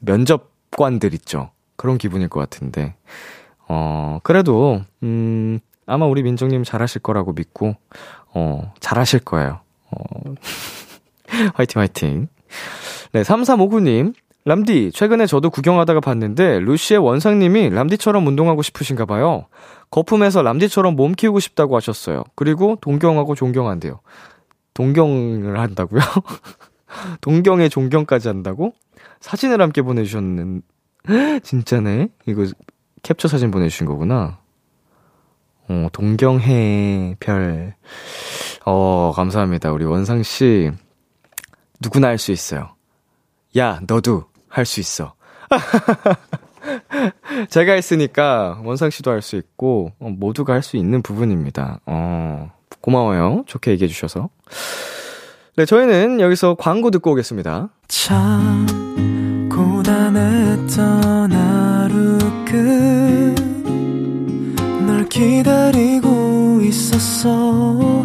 면접관들 있죠. 그런 기분일 것 같은데. 어, 그래도, 음, 아마 우리 민정님 잘하실 거라고 믿고, 어, 잘하실 거예요. 어, 화이팅, 화이팅. 네, 3359님. 람디, 최근에 저도 구경하다가 봤는데, 루시의 원상님이 람디처럼 운동하고 싶으신가 봐요. 거품에서 람디처럼 몸 키우고 싶다고 하셨어요. 그리고 동경하고 존경한대요. 동경을 한다고요? 동경에 존경까지 한다고? 사진을 함께 보내주셨는, 진짜네? 이거 캡처 사진 보내주신 거구나. 어, 동경해 별. 어, 감사합니다. 우리 원상 씨. 누구나 할 수 있어요. 야, 너도 할 수 있어. 제가 했으니까 원상 씨도 할 수 있고 어, 모두가 할 수 있는 부분입니다. 어, 고마워요. 좋게 얘기해 주셔서. 네, 저희는 여기서 광고 듣고 오겠습니다. 참 고단했던 하루 끝널 기다리고 있었어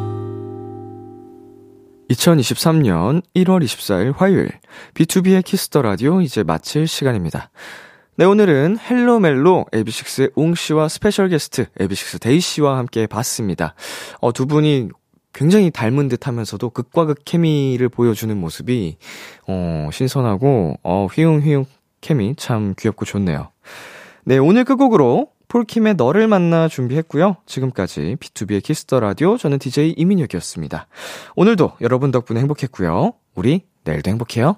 2023년 1월 24일 화요일 B2B의 키스터 라디오 이제 마칠 시간입니다. 네, 오늘은 헬로멜로 AB6IX의 웅 씨와 스페셜 게스트 AB6IX 대휘 씨와 함께 봤습니다. 어, 두 분이 굉장히 닮은 듯 하면서도 극과 극 케미를 보여주는 모습이, 어, 신선하고, 어, 휘웅휘웅 케미 참 귀엽고 좋네요. 네, 오늘 끝곡으로 폴킴의 너를 만나 준비했고요. 지금까지 B2B의 키스터 라디오 저는 DJ 이민혁이었습니다. 오늘도 여러분 덕분에 행복했고요. 우리 내일도 행복해요.